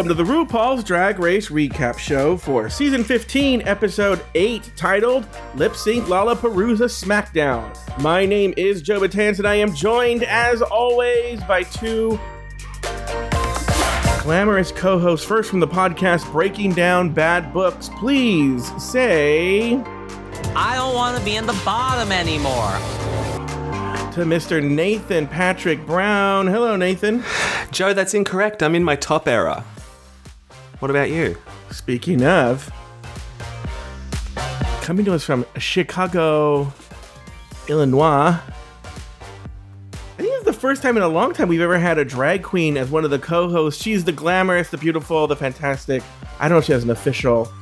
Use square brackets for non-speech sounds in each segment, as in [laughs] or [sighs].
Welcome to the RuPaul's Drag Race recap show for season 15, episode 8, titled Lip Sync Lalaparuza Smackdown. My name is Joe Betance, and I am joined, as always, by two glamorous co hosts. First, from the podcast Breaking Down Bad Books, please say I don't want to be in the bottom anymore. to Mr. Nathan Patrick Brown. Hello, Nathan. Joe, that's incorrect. I'm in my top era. What about you? Speaking of, coming to us from Chicago, Illinois. I think it's the first time in a long time we've ever had a drag queen as one of the co-hosts. She's the glamorous, the beautiful, the fantastic. I don't know if she has an official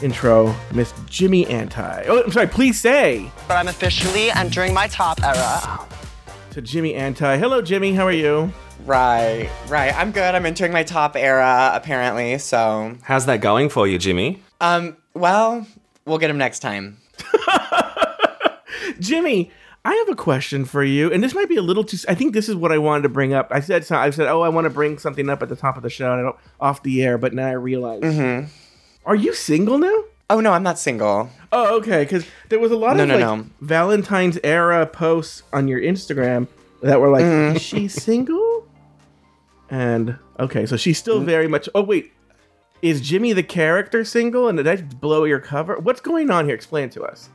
intro, Miss Jimmy Anti. Oh, I'm sorry. Please say but I'm officially entering my top era. To Jimmy Anti. Hello, Jimmy. How are you? Right, right. I'm good. I'm entering my top era apparently. So, How's that going for you, Jimmy? um, well, we'll get him next time. [laughs] Jimmy, I have a question for you, and this might be a little too. I think this is what I wanted to bring up. I said, I said, oh, I want to bring something up at the top of the show, and I don't, off the air, but now I realize. Mm-hmm. Are you single now? Oh no, I'm not single. Oh, okay. Because there was a lot No, of no, like no. Valentine's era posts on your Instagram that were like, Mm-hmm. "Is she single?" And okay, so she's Mm. still very much. Oh wait, is Jimmy the character single? And did I blow your cover? What's going on here? Explain to us.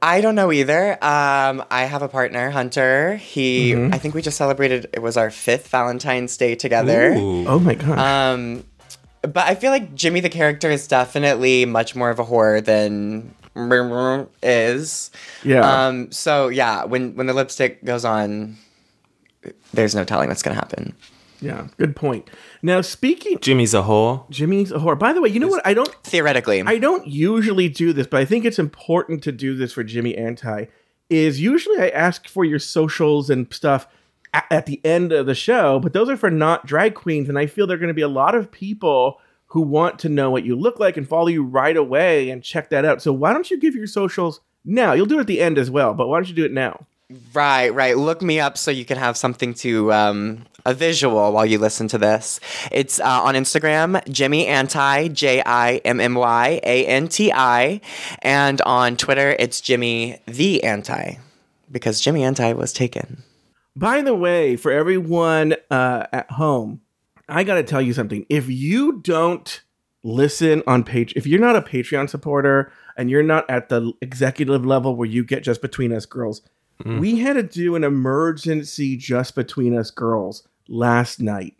I don't know either. Um, I have a partner, Hunter. He, Mm-hmm. I think we just celebrated. It was our fifth Valentine's Day together. Ooh. Oh my god. Um, but I feel like Jimmy the character is definitely much more of a whore than is. yeah. Um, so yeah, when when the lipstick goes on, there's no telling what's gonna happen. yeah. Good point. Now speaking, Jimmy's a whore. Jimmy's a whore. By the way, you know what? I don't. Theoretically, I don't usually do this, but I think it's important to do this for Jimmy Anti. Is usually I ask for your socials and stuff at, at the end of the show, but those are for not drag queens, and I feel there are going to be a lot of people who want to know what you look like and follow you right away and check that out. So why don't you give your socials now? You'll do it at the end as well, but why don't you do it now? right, right. Look me up so you can have something to um, a visual while you listen to this. It's uh, on Instagram, Jimmy Anti, J I M M Y A N T I, and on Twitter, it's Jimmy the Anti, because Jimmy Anti was taken. By the way, for everyone uh, at home, I got to tell you something. If you don't listen on page, if you're not a Patreon supporter and you're not at the executive level where you get just between us girls, we had to do an emergency just between us girls last night.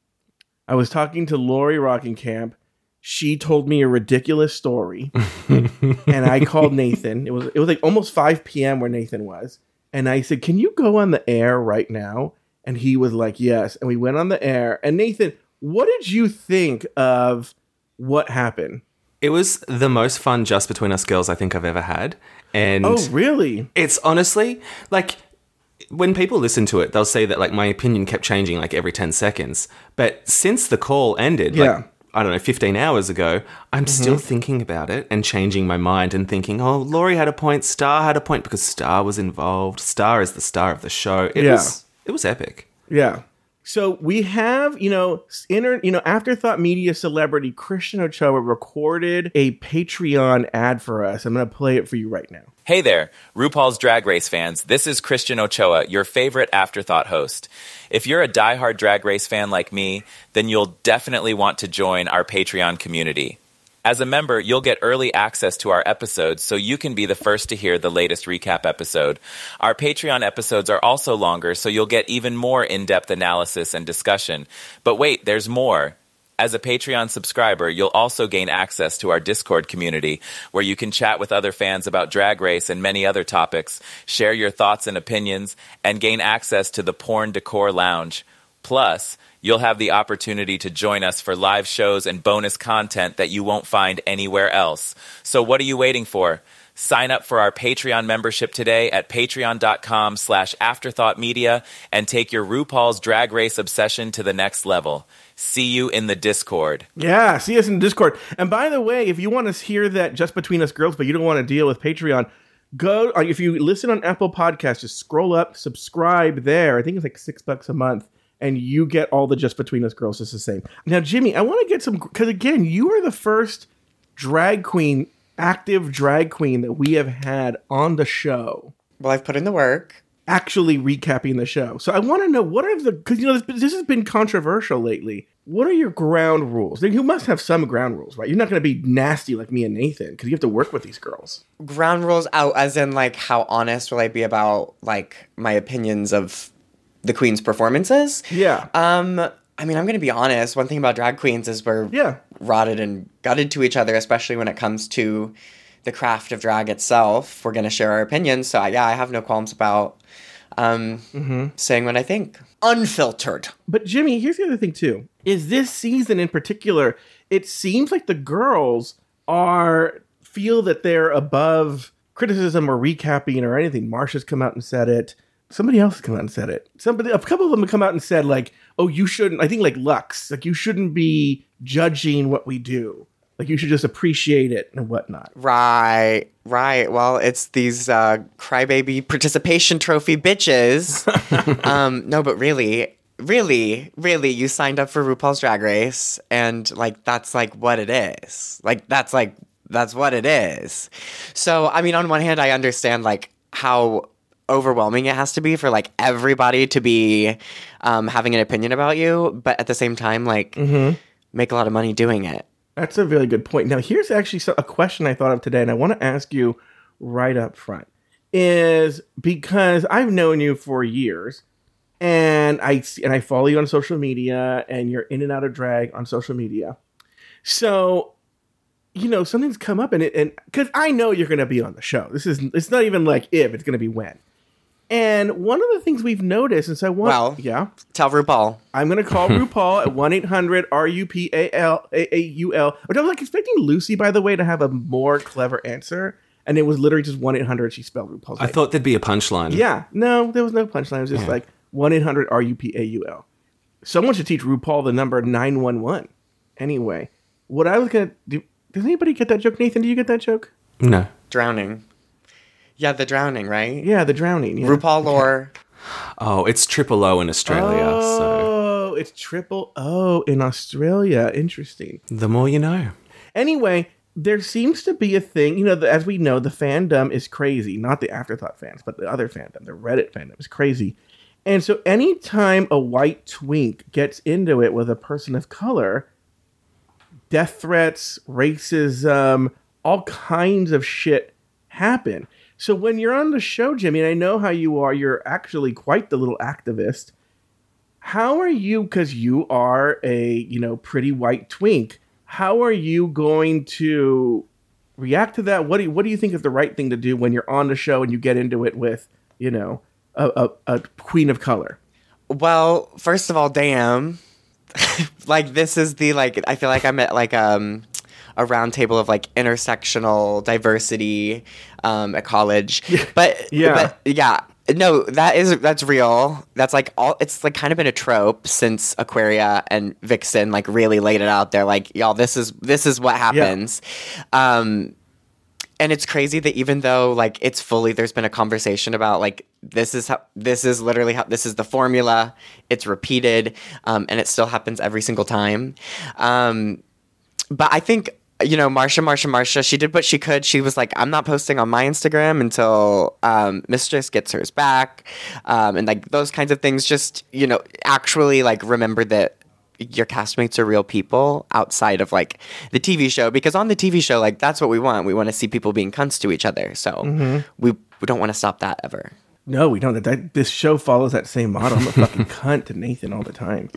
I was talking to Lori Rockingham. She told me a ridiculous story, [laughs] and I called Nathan. It was it was like almost 5 p.m. where Nathan was, and I said, "Can you go on the air right now?" And he was like, "Yes." And we went on the air. And Nathan, what did you think of what happened? It was the most fun Just Between Us girls I think I've ever had. And Oh, really? it's honestly like when people listen to it, they'll say that like my opinion kept changing like every 10 seconds. But since the call ended, Yeah. like I don't know, 15 hours ago, I'm mm-hmm. still thinking about it and changing my mind and thinking, oh, Laurie had a point, Star had a point because Star was involved. Star is the star of the show. It Yeah. was it was epic. Yeah. So we have, you know, inter, you know, afterthought media celebrity Christian Ochoa recorded a Patreon ad for us. I'm going to play it for you right now. Hey there, RuPaul's Drag Race fans. This is Christian Ochoa, your favorite afterthought host. If you're a diehard Drag Race fan like me, then you'll definitely want to join our Patreon community. As a member, you'll get early access to our episodes so you can be the first to hear the latest recap episode. Our Patreon episodes are also longer, so you'll get even more in depth analysis and discussion. But wait, there's more. As a Patreon subscriber, you'll also gain access to our Discord community where you can chat with other fans about Drag Race and many other topics, share your thoughts and opinions, and gain access to the Porn Decor Lounge. Plus, you'll have the opportunity to join us for live shows and bonus content that you won't find anywhere else. So what are you waiting for? Sign up for our Patreon membership today at patreon.com slash afterthoughtmedia and take your RuPaul's Drag Race obsession to the next level. See you in the Discord. Yeah, see us in Discord. And by the way, if you want to hear that just between us girls, but you don't want to deal with Patreon, go. uh, If you listen on Apple Podcasts, just scroll up, subscribe there. I think it's like six bucks a month, and you get all the just between us girls. just the same. Now, Jimmy, I want to get some because again, you are the first drag queen, active drag queen that we have had on the show Well, I've put in the work. Actually recapping the show. So I want to know what are the because you know this, this has been controversial lately. What are your ground rules? You must have some ground rules, right? You're not going to be nasty like me and Nathan because you have to work with these girls. Ground rules out as in like how honest will I be about like my opinions of the queen's performances? Yeah. Um, I mean, I'm gonna be honest. One thing about drag queens is we're Yeah. rotted and gutted to each other, especially when it comes to the craft of drag itself. We're gonna share our opinions. So I, yeah, I have no qualms about um, Mm-hmm. saying what I think, unfiltered. But Jimmy, here's the other thing too: is this season in particular? It seems like the girls are feel that they're above criticism or recapping or anything. Marcia's come out and said it. Somebody else has come out and said it. Somebody, a couple of them have come out and said like, "Oh, you shouldn't." I think like Luxx, like you shouldn't be judging what we do. Like you should just appreciate it and whatnot. Right, right. Well, it's these uh, crybaby participation trophy bitches. [laughs] um, no, but really, really, really, you signed up for RuPaul's Drag Race, and like that's like what it is. Like that's like that's what it is. So, I mean, on one hand, I understand like how overwhelming it has to be for like everybody to be um, having an opinion about you, but at the same time, like Mm-hmm make a lot of money doing it. That's a really good point. Now, here's actually a question I thought of today, and I want to ask you right up front. Is because I've known you for years, and I and I follow you on social media, and you're in and out of drag on social media. So, you know, something's come up, and it, and because I know you're going to be on the show. This is it's not even like if it's going to be when. And one of the things we've noticed, and so I want, Well- yeah, Tell RuPaul. I'm gonna call [laughs] RuPaul at one eight hundred R U P A L A A U L. Which I was like expecting Loosey, by the way, to have a more clever answer, and it was literally just one eight hundred. She spelled RuPaul. I name. thought there'd be a punchline. yeah, no, there was no punchline. It was just like one eight hundred R U P A U L. Someone should teach RuPaul the number nine one one. Anyway, what I was gonna do. Does anybody get that joke, Nathan? Do you get that joke? No. Drowning. Yeah, the drowning, right? Yeah, the drowning. Yeah. RuPaul lore. Oh, it's triple O in Australia. So Oh, it's triple O in Australia. Interesting. the more you know. Anyway, there seems to be a thing, you know, the, as we know, the fandom is crazy. Not the Afterthought fans, but the other fandom, the Reddit fandom is crazy. And so anytime a white twink gets into it with a person of color, death threats, racism, all kinds of shit happen. So when you're on the show, Jimmy, and I know how you are, you're actually quite the little activist. How are you, because you are a, you know, pretty white twink, how are you going to react to that? What do you, what do you think is the right thing to do when you're on the show and you get into it with, you know, a, a, a queen of color? Well, first of all, damn. [laughs] like this is the like I feel like I'm at like um a round table of like intersectional diversity um at college. [laughs] But Yeah. but yeah. No, that is that's real. That's like all it's like kind of been a trope since Aquaria and Vixen like really laid it out there like y'all this is this is what happens. Um and it's crazy that even though like it's fully there's been a conversation about like this is how this is literally how this is the formula it's repeated um, and it still happens every single time um, but i think you know marcia marcia marcia she did what she could she was like i'm not posting on my instagram until um, mistress gets hers back um, and like those kinds of things just you know actually like remember that your castmates are real people outside of like the TV show because on the TV show like that's what we want we want to see people being cunts to each other so we, we don't want to stop that ever No, we don't. That, that this show follows that same model. I'm a fucking [laughs] cunt to Nathan all the time.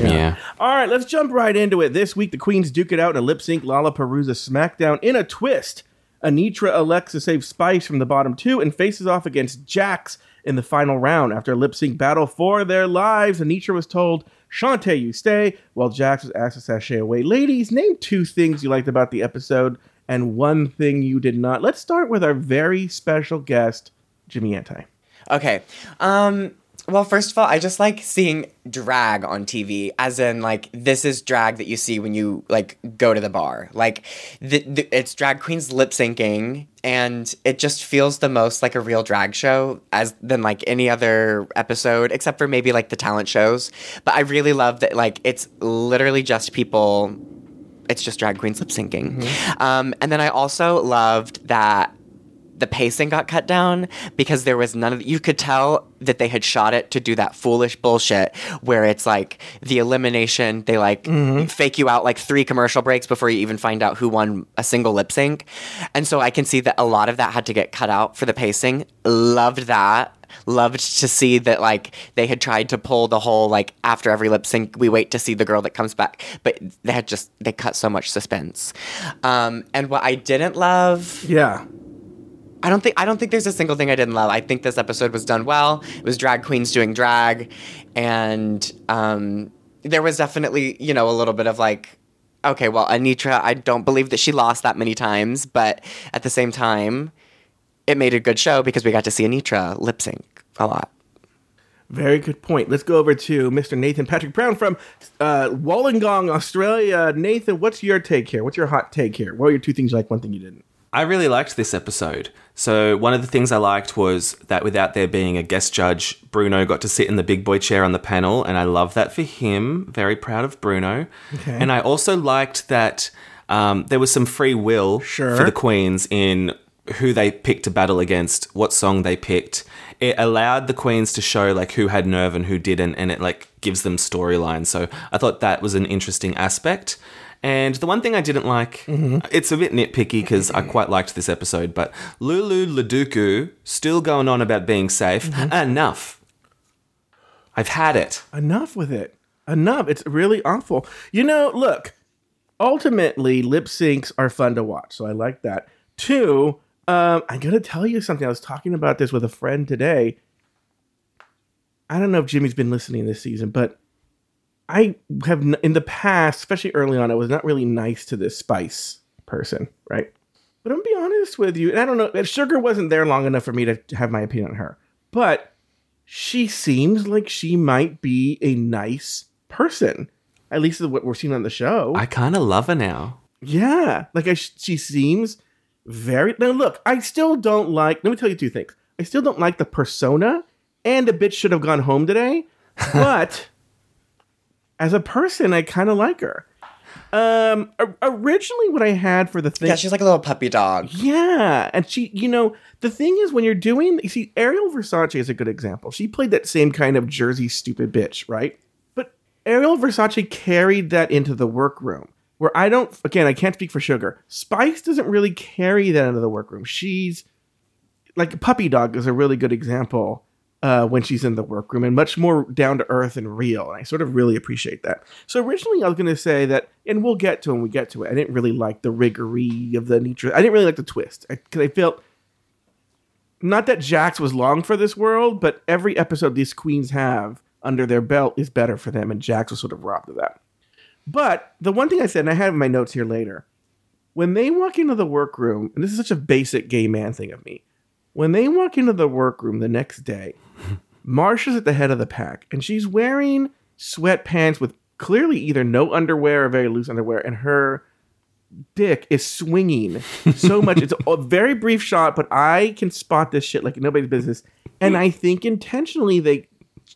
Yeah. All right, let's jump right into it. This week, the Queens duke it out in a lip sync Lalaparuza SmackDown in a twist. Anetra Alexa saves Spice from the bottom two and faces off against Jax in the final round. After a lip sync battle for their lives, Anetra was told, Shantae, you stay, while Jax was asked to sashay away. Ladies, name two things you liked about the episode and one thing you did not. Let's start with our very special guest, Jimmy Anti. Okay. Um well, first of all, I just like seeing drag on TV, as in like this is drag that you see when you like go to the bar. Like the, the, it's drag queens lip syncing, and it just feels the most like a real drag show as than like any other episode, except for maybe like the talent shows. But I really love that like it's literally just people. It's just drag queens lip syncing, um, and then I also loved that the pacing got cut down because there was none of you could tell that they had shot it to do that foolish bullshit where it's like the elimination they like fake you out like three commercial breaks before you even find out who won a single lip sync. And so i can see that a lot of that had to get cut out for the pacing. Loved that. Loved to see that like they had tried to pull the whole like after every lip sync we wait to see the girl that comes back. But they had just they cut so much suspense. Um and what i didn't love Yeah. I don't think I don't think there's a single thing I didn't love. I think this episode was done well. It was drag queens doing drag, and um, there was definitely you know a little bit of like, okay, well, Anetra, I don't believe that she lost that many times, but at the same time, it made a good show because we got to see Anetra lip sync a lot. Very good point. Let's go over to Mr. Nathan Patrick Brown from uh, Wollongong, Australia. Nathan, what's your take here? What's your hot take here? What are your two things you like, one thing you didn't? I really liked this episode. So, one of the things I liked was that without there being a guest judge, Bruno got to sit in the big boy chair on the panel, and I love that for him. Very proud of Bruno. And I also liked that um, there was some free will Sure. for the queens in who they picked to battle against, what song they picked. It allowed the queens to show like who had nerve and who didn't, and it like gives them storyline. So I thought that was an interesting aspect. And the one thing I didn't like, it's a bit nitpicky because I [laughs] quite liked this episode, but Lulu LaDuca still going on about being safe. Enough. I've had it. Enough with it. Enough. It's really awful. You know, look, ultimately, lip syncs are fun to watch. So I like that. Two, um, I got to tell you something. I was talking about this with a friend today. I don't know if Jimmy's been listening this season, but I have n- in the past, especially early on, I was not really nice to this Spice person, right? But I'm gonna be honest with you, and I don't know, Sugar wasn't there long enough for me to have my opinion on her, but she seems like she might be a nice person. At least what we're seeing on the show. I kind of love her now. Yeah, like I, she seems very. Now look, I still don't like. Let me tell you two things. I still don't like the persona, and the bitch should have gone home today. [laughs] But as a person, I kind of like her. Um, originally, what I had for the thing, Yeah, she's like a little puppy dog. yeah, and she, you know, the thing is when you're doing, you see, Ariel Versace is a good example. She played that same kind of Jersey stupid bitch, right? But Ariel Versace carried that into the workroom. Where I don't, again, I can't speak for Sugar. Spice doesn't really carry that into the workroom. She's like a Puppy Dog is a really good example uh, when she's in the workroom and much more down to earth and real. And I sort of really appreciate that. So originally I was going to say that, and we'll get to when we get to it. I didn't really like the riggery of the Nitra. I didn't really like the twist because I, felt not that Jax was long for this world, but every episode these queens have under their belt is better for them, and Jax was sort of robbed of that. But the one thing I said, and I have my notes here later, when they walk into the workroom, and this is such a basic gay man thing of me, when they walk into the workroom the next day, [laughs] Marcia's at the head of the pack, and she's wearing sweatpants with clearly either no underwear or very loose underwear, and her dick is swinging so [laughs] much. It's a very brief shot, but I can spot this shit like nobody's business. And I think intentionally they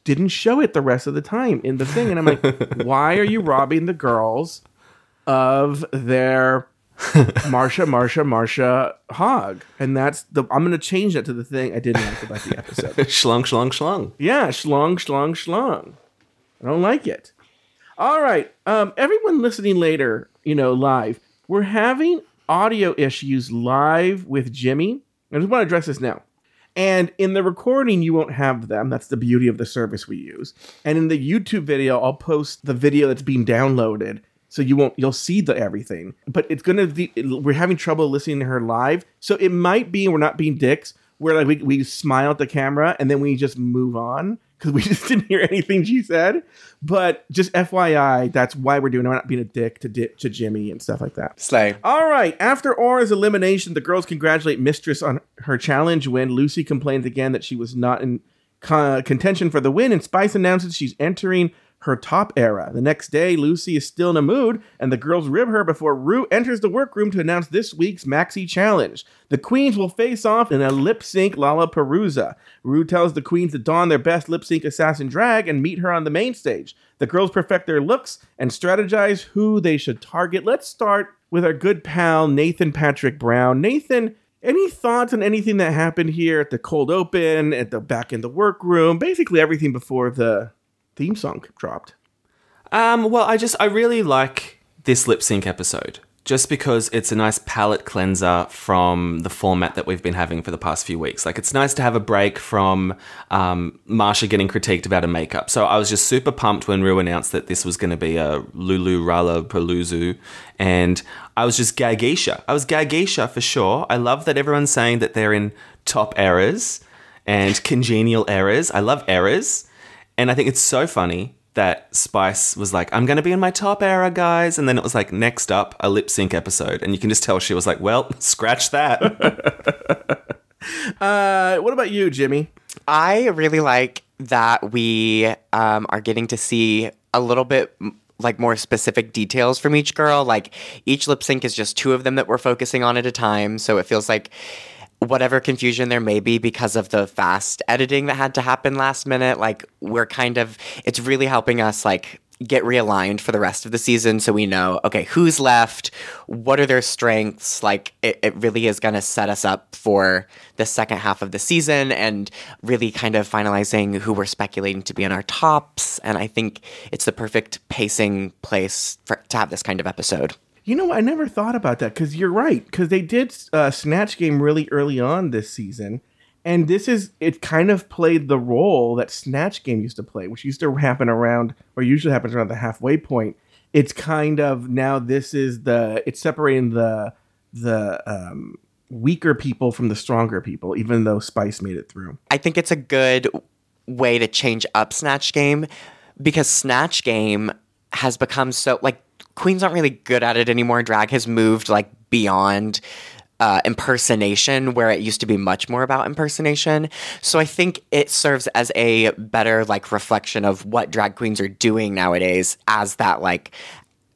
didn't show it the rest of the time in the thing. And I'm like, [laughs] why are you robbing the girls of their Marcia, Marcia, Marcia hog? And that's the I'm gonna change that to the thing I didn't like about the episode. [laughs] Schlong, schlong, schlong. Yeah, schlong, schlong, schlong. I don't like it. All right. Um, everyone listening later, you know, live, we're having audio issues live with Jimmy. I just want to address this now. And in the recording, you won't have them. That's the beauty of the service we use. And in the YouTube video, I'll post the video that's being downloaded. So you won't, you'll see the everything. But it's gonna be, we're having trouble listening to her live. So it might be, we're not being dicks, where like we, we smile at the camera and then we just move on because we [laughs] just didn't hear anything she said. But just FYI, that's why we're doing it. We're not being a dick to, di- to Jimmy and stuff like that. Slay. All right. After Aura's elimination, the girls congratulate Mistress on her challenge win. Loosey complains again that she was not in co- contention for the win, and Spice announces she's entering her top era. The next day, Loosey is still in a mood, and the girls rib her before Ru enters the workroom to announce this week's Maxi Challenge. The queens will face off in a lip sync Lalaparuza. Ru tells the queens to don their best lip sync assassin drag and meet her on the main stage. The girls perfect their looks and strategize who they should target. Let's start with our good pal Nathan Patrick Brown. Nathan, any thoughts on anything that happened here at the cold open, at the back in the workroom, basically everything before the theme song dropped? Um, well, I just I really like this lip sync episode just because it's a nice palate cleanser from the format that we've been having for the past few weeks. Like it's nice to have a break from um, Marcia getting critiqued about her makeup. So I was just super pumped when Ru announced that this was going to be a Lulu Rala Paluzu, and I was just gagisha. I was gagisha for sure. I love that everyone's saying that they're in top errors and congenial errors. I love errors. And I think it's so funny that Spice was like, I'm going to be in my top era, guys. And then it was like, next up, a lip sync episode. And you can just tell she was like, well, [laughs] scratch that. [laughs] uh, what about you, Jimmy? I really like that we um, are getting to see a little bit like more specific details from each girl. Like each lip sync is just two of them that we're focusing on at a time. So it feels like whatever confusion there may be because of the fast editing that had to happen last minute, like we're kind of, it's really helping us like get realigned for the rest of the season so we know okay who's left? What are their strengths? Like it, it really is going to set us up for the second half of the season and really kind of finalizing who we're speculating to be in our tops. And i think it's the perfect pacing place for to have this kind of episode You know, I never thought about that because you're right. Because they did uh, Snatch Game really early on this season, and this is it. Kind of played the role that Snatch Game used to play, which used to happen around, or usually happens around the halfway point. It's kind of now this is the it's separating the the um, weaker people from the stronger people, even though Spice made it through. I think it's a good way to change up Snatch Game because Snatch Game has become so like queens aren't really good at it anymore. Drag has moved like beyond uh, impersonation, where it used to be much more about impersonation. So I think it serves as a better like reflection of what drag queens are doing nowadays as that like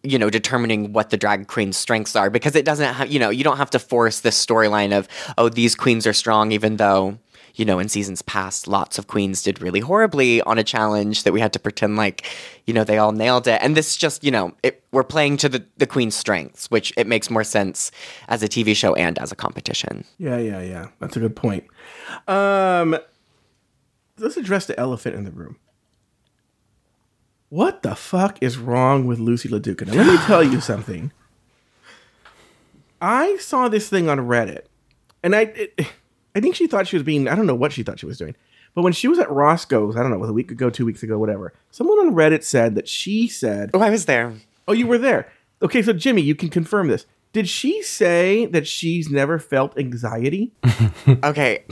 you know determining what the drag queen's strengths are because it doesn't have you know you don't have to force this storyline of oh these queens are strong even though you know in seasons past lots of queens did really horribly on a challenge that we had to pretend like you know they all nailed it and this just you know it, we're playing to the, the queen's strengths which it makes more sense as a tv show and as a competition Yeah, yeah, yeah. That's a good point. Um, let's address the elephant in the room. What the fuck is wrong with Loosey LaDuca? Now, let me tell you [gasps] something. I saw this thing on Reddit, and I, it, I think she thought she was being. I don't know what she thought she was doing, but when she was at Roscoe's, I don't know, it was a week ago, two weeks ago, whatever. Someone on Reddit said that she said, oh i was there "Oh, you were there." Okay, so Jimmy, you can confirm this. Did she say that she's never felt anxiety? [laughs] okay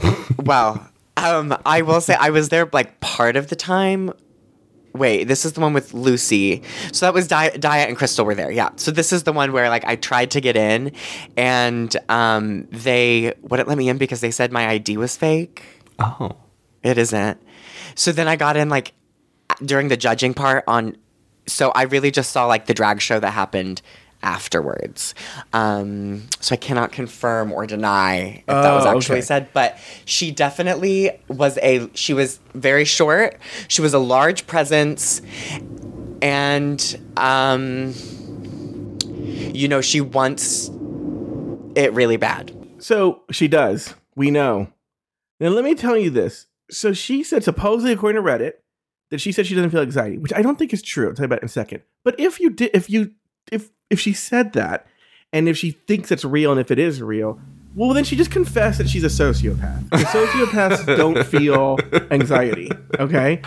well um i will say i was there like part of the time wait this is the one with loosey. So that was Di- diet and crystal were there yeah. So this is the one where like i tried to get in and um they wouldn't let me in because they said my id was fake. Oh. it isn't. So then i got in like during the judging part on so i really just saw like the drag show that happened afterwards um so i cannot confirm or deny if that was Oh, actually okay. said but she definitely was a she was very short she was a large presence and um you know she wants it really bad So she does. We know. Now let me tell you this. So she said, supposedly according to Reddit, that she said she doesn't feel anxiety, which I don't think is true. I'll tell you about it in a second. But if you did, if you, if if she said that, and if she thinks it's real, and if it is real, Well, then she just confessed that she's a sociopath. And [laughs] sociopaths don't feel anxiety, okay?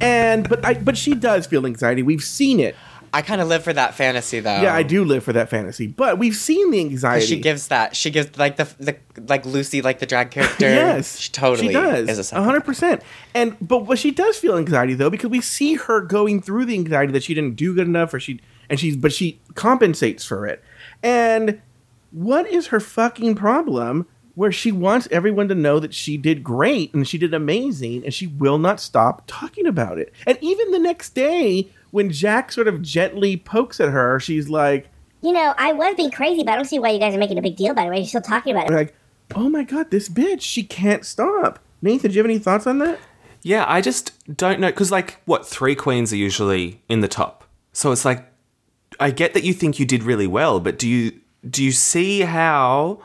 And but I but she does feel anxiety. We've seen it. I kind of live for that fantasy though. Yeah, I do live for that fantasy. But we've seen the anxiety. She gives that. She gives like the the like Loosey, like the drag character. Yes, she totally she does. is a hundred percent. And but but she does feel anxiety though because we see her going through the anxiety that she didn't do good enough, or she and she's but she compensates for it. And what is her fucking problem? Where she wants everyone to know that she did great and she did amazing, and she will not stop talking about it. And even the next day, when Jack sort of gently pokes at her, she's like, You know, I was being crazy, but I don't see why you guys are making a big deal about it. Why are you still talking about it? like, oh my god, this bitch, she can't stop. Nathan, do you have any thoughts on that? Yeah, I just don't know because like what three queens are usually in the top. So it's like I get that you think you did really well, but do you do you see how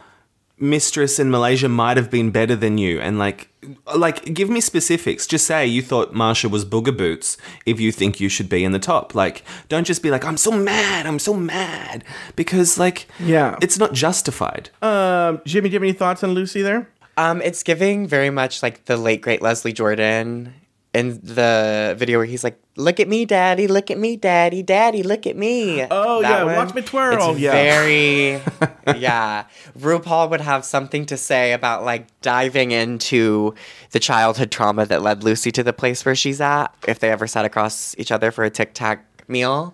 Mistress in Malaysia might have been better than you? And like like give me specifics. Just say you thought Marcia was booger boots if you think you should be in the top. Like don't just be like I'm so mad, I'm so mad because like Yeah. it's not justified. Um, Jimmy, do you have any thoughts on Loosey there? Um, it's giving very much like the late great Leslie Jordan in the video where he's like, "Look at me, daddy! Look at me, daddy! Daddy, look at me!" Oh, That yeah, one, watch me twirl, It's yeah. very, [laughs] yeah. RuPaul would have something to say about like diving into the childhood trauma that led Loosey to the place where she's at. If they ever sat across each other for a Tic Tac meal,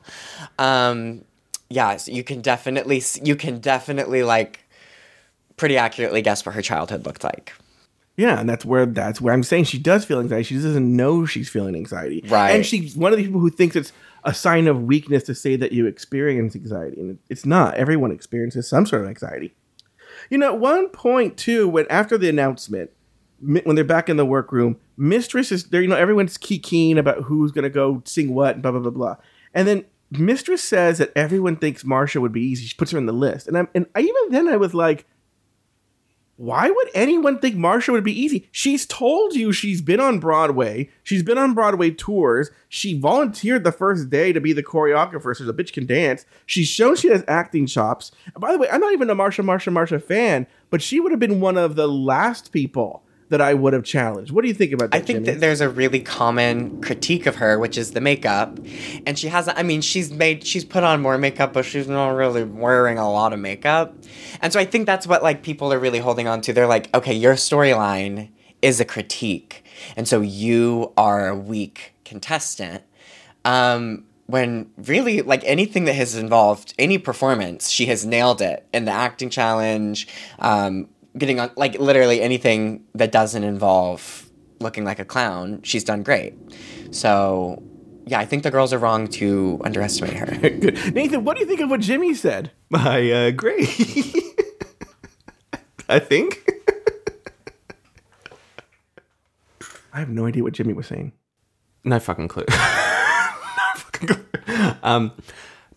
um, yeah, so you can definitely you can definitely like pretty accurately guess what her childhood looked like. Yeah, and that's where that's where I'm saying she does feel anxiety. She doesn't know she's feeling anxiety. Right. And she's one of the people who thinks it's a sign of weakness to say that you experience anxiety. And it's not. Everyone experiences some sort of anxiety. You know, at one point too, when after the announcement, when they're back in the workroom, Mistress is there, you know, everyone's keen about who's gonna go sing what and blah blah blah blah. And then Mistress says that everyone thinks Marcia would be easy. She puts her in the list. And I'm and I, even then I was like, why would anyone think Marcia would be easy? She's told you she's been on Broadway. She's been on Broadway tours. She volunteered the first day to be the choreographer, so the bitch can dance. She's shown she has acting chops. By the way, I'm not even a Marcia, Marcia, Marcia fan, but she would have been one of the last people that I would have challenged. What do you think about that? I think Jimmy? that there's a really common critique of her, which is the makeup. And she hasn't, I mean, she's made, she's put on more makeup, but she's not really wearing a lot of makeup. And so I think that's what like people are really holding on to. They're like, okay, your storyline is a critique. And so you are a weak contestant. Um, when really like anything that has involved any performance, she has nailed it in the acting challenge, um, getting on like literally anything that doesn't involve looking like a clown, she's done great. So yeah, I think the girls are wrong to underestimate her. [laughs] Good. Nathan, what do you think of what Jimmy said? [laughs] I uh, agree. [laughs] I think. I have no idea what Jimmy was saying. No fucking clue. no fucking clue. Um,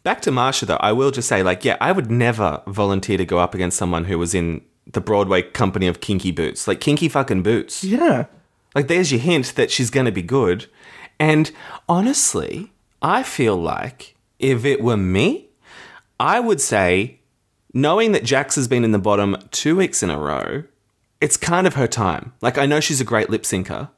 back to Marcia though, I will just say, like, yeah, I would never volunteer to go up against someone who was in the Broadway company of Kinky Boots, like Kinky fucking Boots. Yeah. Like, there's your hint that she's going to be good. And honestly, I feel like if it were me, I would say, knowing that Jax has been in the bottom two weeks in a row, it's kind of her time. Like, I know she's a great lip syncer,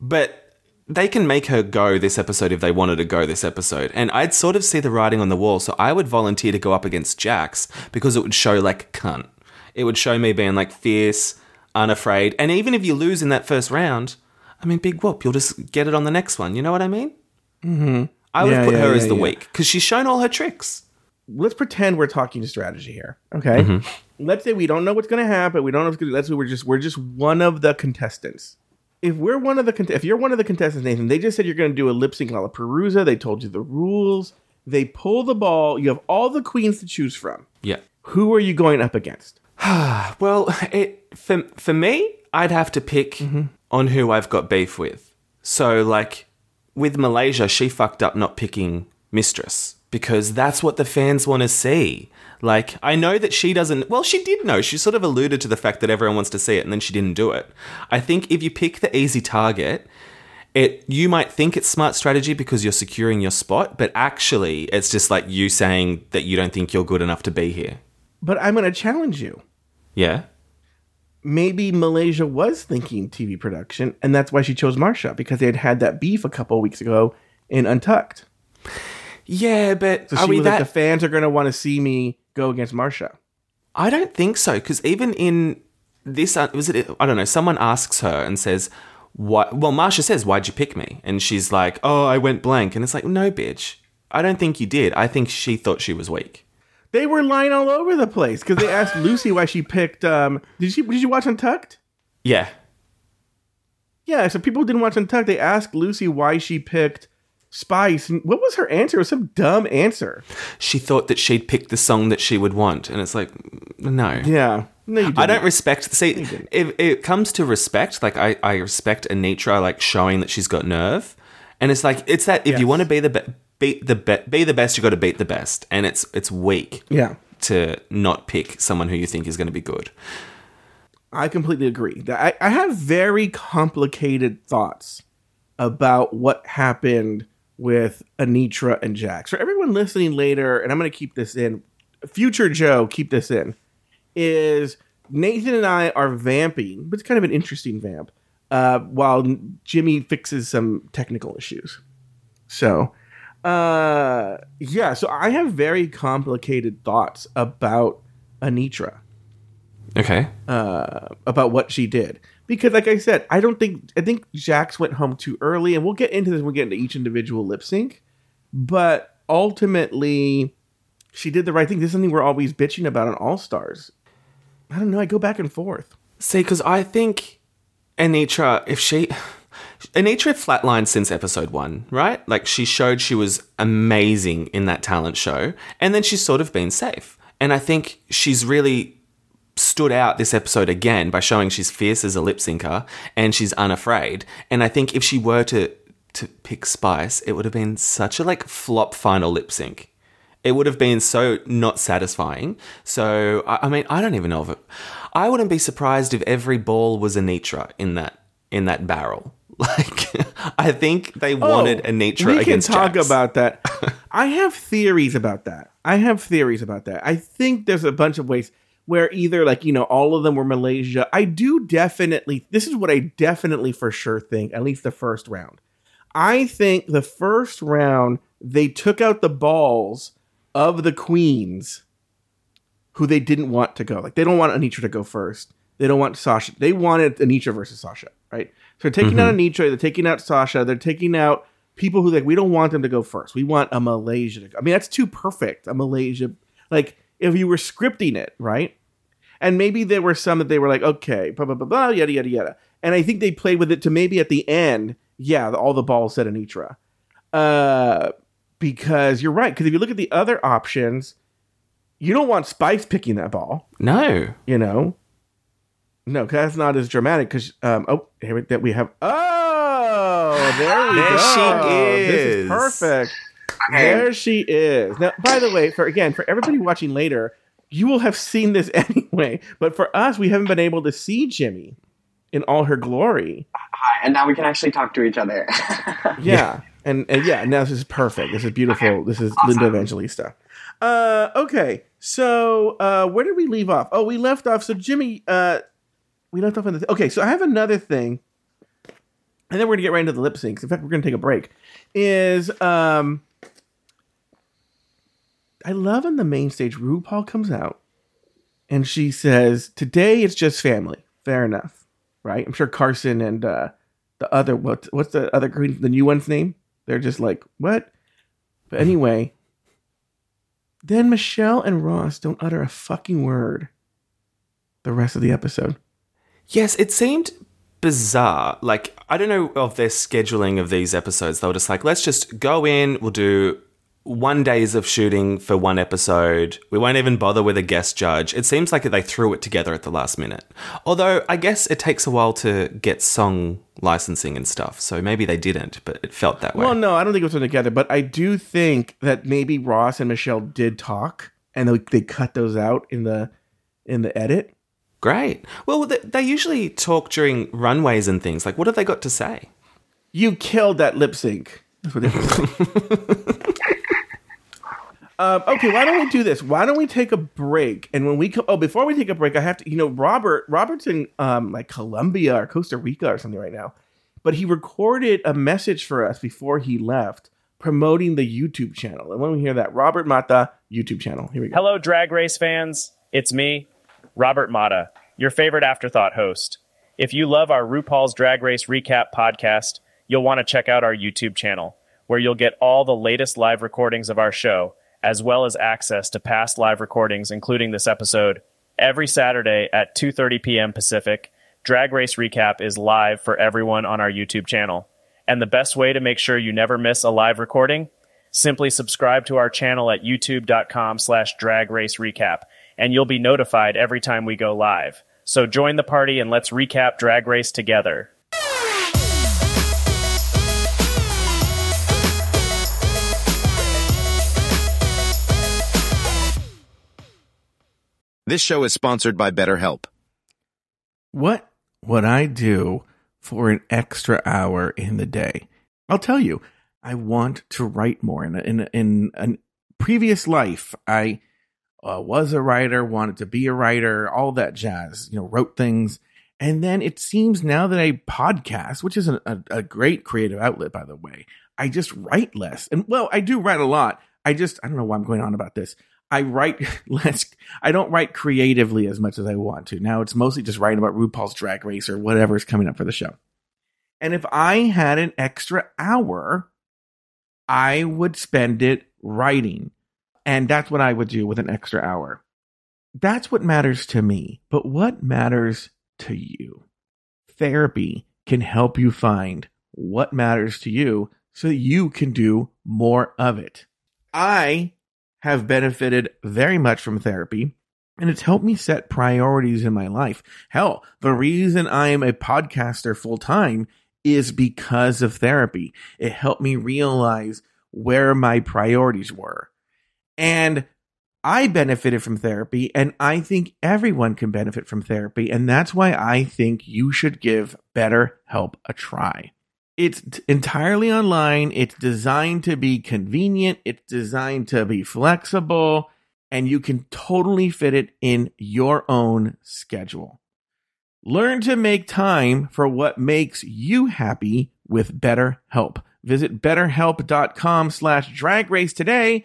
but they can make her go this episode if they wanted to go this episode. And I'd sort of see the writing on the wall. So I would volunteer to go up against Jax because it would show like cunt. It would show me being like fierce, unafraid. And even if you lose in that first round, I mean, big whoop, you'll just get it on the next one. You know what I mean? Mm-hmm. I would Yeah, put yeah, her yeah, as the weak because she's shown all her tricks. let's pretend we're talking strategy here. Okay. Mhm. Let's say we don't know what's going to happen. We don't know what's going to. Let's say we're just we're just one of the contestants. If we're one of the cont- if you're one of the contestants, Nathan, they just said you're going to do a lip sync Lalaparuza. They told you the rules. They pull the ball. You have all the queens to choose from. Yeah. Who are you going up against? [sighs] Well, it for for me, I'd have to pick mm-hmm. on who I've got beef with. So, like with Malaysia, she fucked up not picking Mistress because that's what the fans want to see. Like, I know that she doesn't. Well, she did know. She sort of alluded to the fact that everyone wants to see it, and then she didn't do it. I think if you pick the easy target, it you might think it's smart strategy because you're securing your spot, but actually, it's just like you saying that you don't think you're good enough to be here. But I'm going to challenge you. Yeah. maybe Malaysia was thinking TV production, and that's why she chose Marcia because they had had that beef a couple of weeks ago in Untucked. Yeah, but So are she we was that? like, the fans are going to want to see me go against Marcia. I don't think so because even in this, uh, was it? I don't know. Someone asks her and says, "What?" Well, Marcia says, "Why'd you pick me?" And she's like, "Oh, I went blank." And it's like, "No, bitch. I don't think you did. I think she thought she was weak." They were lying all over the place because they asked Loosey why she picked. Um, did she? Did you watch Untucked? Yeah. Yeah. So people didn't watch Untucked. They asked Loosey why she picked Spice. And what was her answer? It was some dumb answer. She thought that she'd pick the song that she would want, and it's like, no. Yeah. No, you I don't respect. See, if it comes to respect, like I, I respect Anetra like showing that she's got nerve, and it's like it's that if Yes. you want to be the be- beat the be- be the best, you got to beat the best, and it's it's weak. Yeah. to not pick someone who you think is going to be good. I completely agree. I, I have very complicated thoughts about what happened with Anetra and Jax. For everyone listening later, and I'm going to keep this in, future Joe, keep this in, is Nathan and I are vamping, but it's kind of an interesting vamp, uh, while Jimmy fixes some technical issues. So, uh, yeah, so I have very complicated thoughts about Anetra Okay. uh, about what she did. Because, like I said, I don't think I think Jax went home too early, and we'll get into this when we get into each individual lip sync. But ultimately, she did the right thing. This is something we're always bitching about on All Stars. I don't know. I go back and forth. Say, because I think Anetra, if she. Anetra flatlined since episode one, right? Like she showed she was amazing in that talent show, and then she's sort of been safe. And I think she's really stood out this episode again by showing she's fierce as a lip syncer and she's unafraid. And I think if she were to to pick Spice, it would have been such a like flop final lip sync. It would have been so not satisfying. So I, I mean, I don't even know if it. I wouldn't be surprised if every ball was Anetra in that in that barrel. [laughs] Like, I think they oh, wanted Anetra Oh, we can talk Jax. about that. [laughs] I have theories about that. I have theories about that. I think there's a bunch of ways where either like you know all of them were Malaysia. I do definitely. This is what I definitely for sure think. At least the first round. I think the first round they took out the balls of the queens who they didn't want to go. Like they don't want Anetra to go first. They don't want Sasha. They wanted Anetra versus Sasha, right? So they're taking out Anetra, they're taking out Sasha, they're taking out people who like we don't want them to go first. We want a Malaysia to go. I mean, that's too perfect. A Malaysia like if you were scripting it, right? And maybe there were some that they were like, okay, blah blah blah blah, yada yada yada. And I think they played with it to maybe at the end, yeah, all the balls said Anetra. Uh because you're right. Because if you look at the other options, you don't want Spice picking that ball No. you know. No, 'cause that's not as dramatic. Because um, oh, here we, that we have. Oh, there we There go. she is. This is. perfect. There she is. Now, by the way, for again, for everybody watching later, you will have seen this [laughs] anyway. But for us, we haven't been able to see Jimmy in all her glory. And now we can actually talk to each other. [laughs] Yeah. And, and yeah, now this is perfect. This is beautiful. This is Linda Evangelista. Uh, okay. So, uh, where did we leave off? Oh, we left off. So, Jimmy, uh, we left off on the. okay, so I have another thing, and then we're gonna get right into the lip syncs. In fact, we're gonna take a break. Is um, I love on the main stage. RuPaul comes out, and she says, "Today it's just family." Fair enough, right? I'm sure Carson and uh, the other what what's the other green the new one's name? They're just like what? But anyway, then Michelle and Ross don't utter a fucking word. The rest of the episode. Yes, it seemed bizarre. Like, I don't know of their scheduling of these episodes. They were just like, let's just go in, we'll do one days of shooting for one episode. We won't even bother with a guest judge. It seems like they threw it together at the last minute. Although, I guess it takes a while to get song licensing and stuff. So maybe they didn't, but it felt that way. Well, no, I don't think it was put together, but I do think that maybe Ross and Michelle did talk, and they, they cut those out in the in the edit. Great. Well, they, they usually talk during runways and things. Like, what have they got to say? You killed that lip sync. That's what they [laughs] Um, okay, why don't we do this? Why don't we take a break? And when we come, oh, before we take a break, I have to, you know, Robert, Robert's in um, like Colombia or Costa Rica or something right now, but he recorded a message for us before he left promoting the YouTube channel. And when we hear that, Robert Mata YouTube channel. Here we go. Hello, Drag Race fans. It's me, Robert Mata, your favorite afterthought host. If you love our RuPaul's Drag Race Recap podcast, you'll want to check out our YouTube channel, where you'll get all the latest live recordings of our show as well as access to past live recordings, including this episode, every Saturday at 2:30 p.m. Pacific. Drag Race Recap is live for everyone on our YouTube channel. And the best way to make sure you never miss a live recording? Simply subscribe to our channel at youtube.com slash drag race recap, and you'll be notified every time we go live. So join the party and let's recap Drag Race together. This show is sponsored by BetterHelp. What would I do for an extra hour in the day? I'll tell you, I want to write more. In in in a previous life, I uh, was a writer, wanted to be a writer, all that jazz. You know, wrote things, and then it seems now that I podcast, which is a, a, a great creative outlet, by the way, I just write less. And well, I do write a lot. I just I don't know why I'm going on about this. I write [laughs] less. I don't write creatively as much as I want to. Now it's mostly just writing about RuPaul's Drag Race or whatever is coming up for the show. And if I had an extra hour, I would spend it writing. And that's what I would do with an extra hour. That's what matters to me. But what matters to you? Therapy can help you find what matters to you so you can do more of it. I have benefited very much from therapy and it's helped me set priorities in my life. Hell, the reason I am a podcaster full time is because of therapy. It helped me realize where my priorities were. And I benefited from therapy, and I think everyone can benefit from therapy. And that's why I think you should give BetterHelp a try. It's entirely online. It's designed to be convenient. It's designed to be flexible and you can totally fit it in your own schedule. Learn to make time for what makes you happy with BetterHelp. Visit betterhelp.com slash drag race today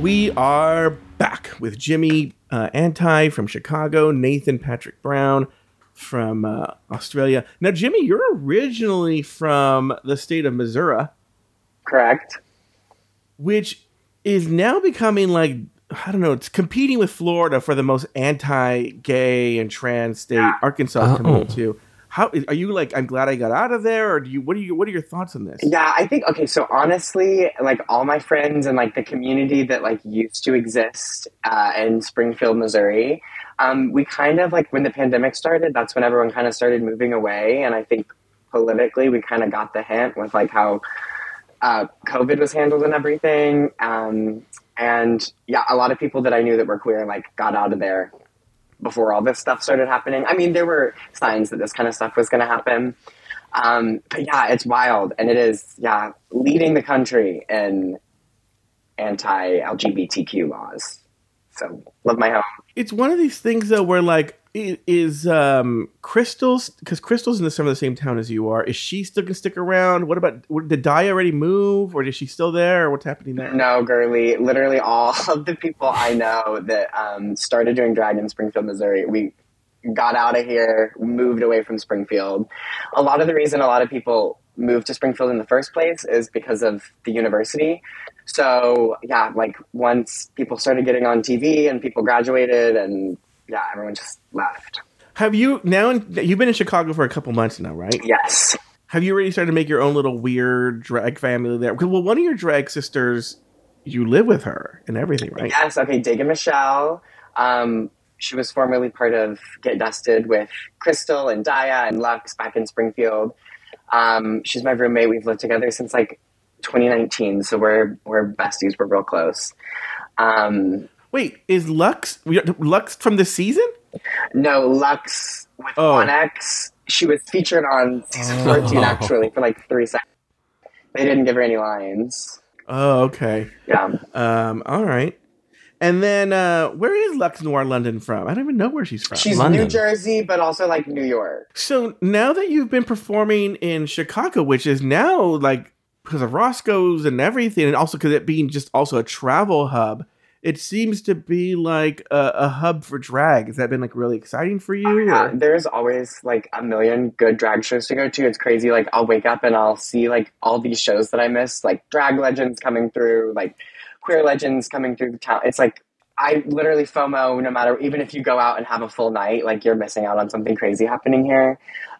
We are back with Jimmy uh, Anti from Chicago, Nathan Patrick Brown from uh, Australia. Now, Jimmy, you're originally from the state of Missouri. Correct. Which is now becoming like, I don't know, it's competing with Florida for the most anti gay and trans state. Arkansas coming in too. How are you like? I'm glad I got out of there, or do you? What are you? What are your thoughts on this? Yeah, I think okay. So honestly, like all my friends and like the community that like used to exist uh, in Springfield, Missouri, um, we kind of like when the pandemic started. That's when everyone kind of started moving away, and I think politically we kind of got the hint with like how uh, COVID was handled and everything. Um, and yeah, a lot of people that I knew that were queer like got out of there before all this stuff started happening. I mean, there were signs that this kind of stuff was going to happen. Um, but yeah, it's wild, and it is yeah leading the country in anti-LGBTQ laws. So love my home. It's one of these things though where like is um Crystal's because Crystal's in the of the same town as you are. Is she still gonna stick around? What about did Di already move or is she still there or what's happening there? No, girly. Literally all [laughs] of the people I know that um, started doing drag in Springfield, Missouri, we got out of here, moved away from Springfield. A lot of the reason a lot of people moved to Springfield in the first place is because of the university. So yeah, like once people started getting on TV and people graduated, and yeah, everyone just left. Have you now? in- You've been in Chicago for a couple months now, right? Yes. Have you already started to make your own little weird drag family there? well, one of your drag sisters, you live with her and everything, right? Yes, okay, Dig and Michelle. Um, she was formerly part of Get Dusted with Crystal and Daya and Lux back in Springfield. Um, she's my roommate. We've lived together since like 2019, so we're we're besties. We're real close. Um, Wait, is Lux Lux from this season? no, Lux with Oh. One X. She was featured on season Oh. 14 actually for like three seconds. They didn't give her any lines. Oh, okay. Yeah. Um. All right. And then, uh, where is Luxx Noir London from? I don't even know where she's from. She's New Jersey, but also like New York. So now that you've been performing in Chicago, which is now like because of Roscoe's and everything, and also because it being just also a travel hub, it seems to be like a, a hub for drag. Has that been like really exciting for you? Yeah, or- there's always like a million good drag shows to go to. It's crazy. Like I'll wake up and I'll see like all these shows that I missed, like drag legends coming through, like queer legends coming through the town. It's like I literally FOMO no matter even if you go out and have a full night, like you're missing out on something crazy happening here.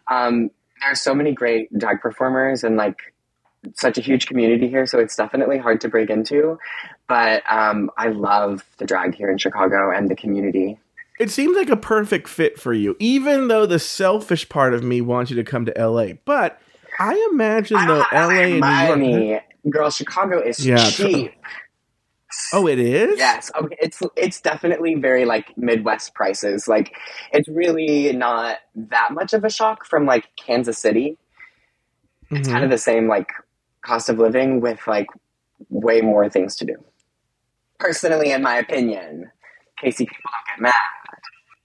Um, there's so many great drag performers and like such a huge community here, so it's definitely hard to break into. But um, I love the drag here in Chicago and the community. It seems like a perfect fit for you, even though the selfish part of me wants you to come to LA. But I imagine though LA and New. York. Girl, Chicago is Yeah, cheap. Oh, it is. Yes, okay, it's it's definitely very like Midwest prices. Like, it's really not that much of a shock from like Kansas City. It's Mhm. kind of the same like cost of living with like way more things to do. Personally, in my opinion, Casey people don't get mad.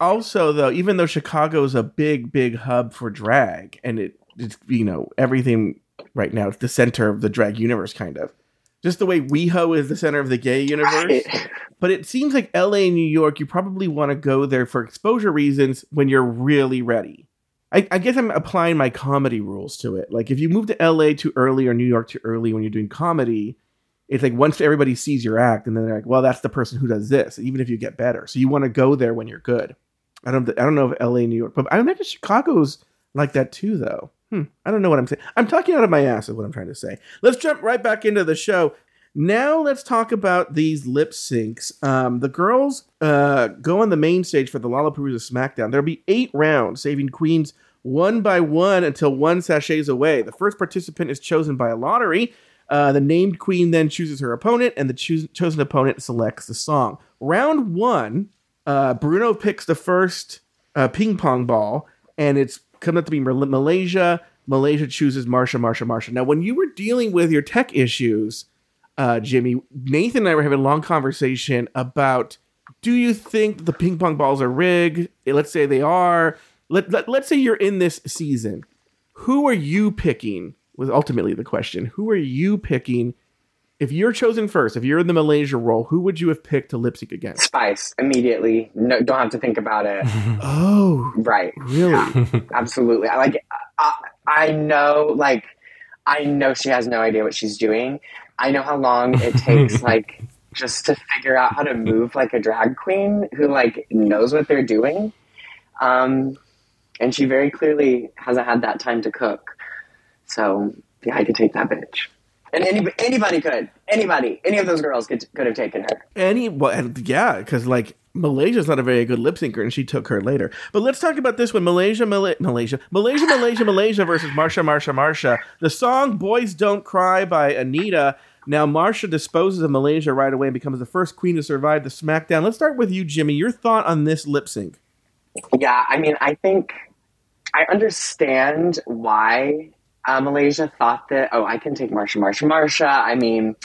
also though even though Chicago is a big big hub for drag and it, it's you know everything right now it's the center of the drag universe kind of. Just the way WeHo is the center of the gay universe. But it seems like la and new york you probably want to go there for exposure reasons when you're really ready. I, I guess i'm applying my comedy rules to it. Like if you move to la too early or new york too early when you're doing comedy it's like once everybody sees your act and then they're like well that's the person who does this even if you get better so you want to go there when you're good I don't. I don't know if L.A., New York, but I imagine Chicago's like that too, though. Hmm. I don't know what I'm saying. I'm talking out of my ass. Is what I'm trying to say. Let's jump right back into the show. Now let's talk about these lip syncs. Um, the girls uh, go on the main stage for the Lalaparuza SmackDown. There'll be eight rounds, saving queens one by one until one sachets away. The first participant is chosen by a lottery. Uh, the named queen then chooses her opponent, and the chosen opponent selects the song. Round one, uh, Bruno picks the first uh, ping pong ball, and it's coming up to be Mal- Malaysia. Malaysia chooses Marcia, Marcia, Marcia. Now, when you were dealing with your tech issues, uh, Jimmy, Nathan and I were having a long conversation about do you think the ping pong balls are rigged? Let's say they are. Let, let, let's say you're in this season. Who are you picking? Was ultimately the question. Who are you picking? If you're chosen first, if you're in the Malaysia role, who would you have picked to lip sync against? Spice immediately. No, don't have to think about it. [laughs] Oh, right. Really? Absolutely. I like. I, I know. Like, I know she has no idea what she's doing. I know how long it [laughs] takes. like, just to figure out how to move like a drag queen who like knows what they're doing. Um, and she very clearly hasn't had that time to cook. So yeah, I could take that bitch. And any, anybody could. Anybody. Any of those girls could, could have taken her. Any well, yeah, because like Malaysia's not a very good lip syncer, and she took her later. But let's talk about this one: Malaysia, Mala- Malaysia, Malaysia, Malaysia, Malaysia versus Marcia, Marcia, Marcia. The song "Boys Don't Cry" by Anita. Now Marcia disposes of Malaysia right away and becomes the first queen to survive the SmackDown. Let's start with you, Jimmy. Your thought on this lip sync? Yeah, I mean, I think I understand why uh, Malaysia thought that, oh, I can take Marcia, Marcia, Marcia. I mean,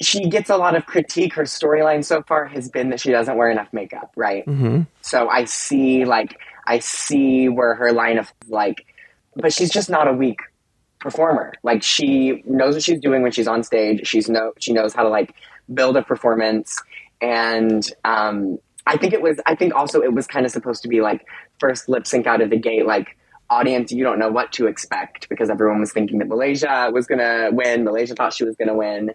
she gets a lot of critique. Her storyline so far has been that she doesn't wear enough makeup, right? Mm-hmm. So I see, like, I see where her line of, like, but she's just not a weak performer. Like, she knows what she's doing when she's on stage. She's no, she knows how to, like, build a performance. And, um, I think it was, I think also it was kind of supposed to be like first lip sync out of the gate, like audience, you don't know what to expect because everyone was thinking that Malaysia was going to win. Malaysia thought she was going to win.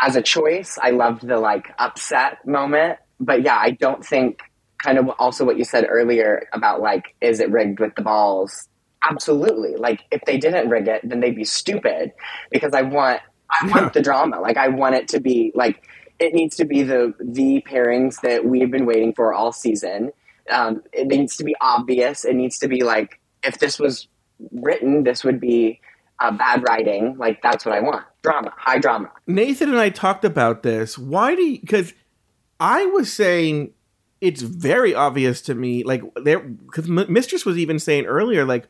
As a choice, I loved the like upset moment. But yeah, I don't think kind of also what you said earlier about like, is it rigged with the balls? Absolutely. Like if they didn't rig it, then they'd be stupid because I want, I [laughs] want the drama. Like I want it to be like, it needs to be the the pairings that we've been waiting for all season. Um, it needs to be obvious. It needs to be like if this was written, this would be uh, bad writing. Like that's what I want. Drama, high drama. Nathan and I talked about this. Why do you? Because I was saying it's very obvious to me. Like there, because M- Mistress was even saying earlier, like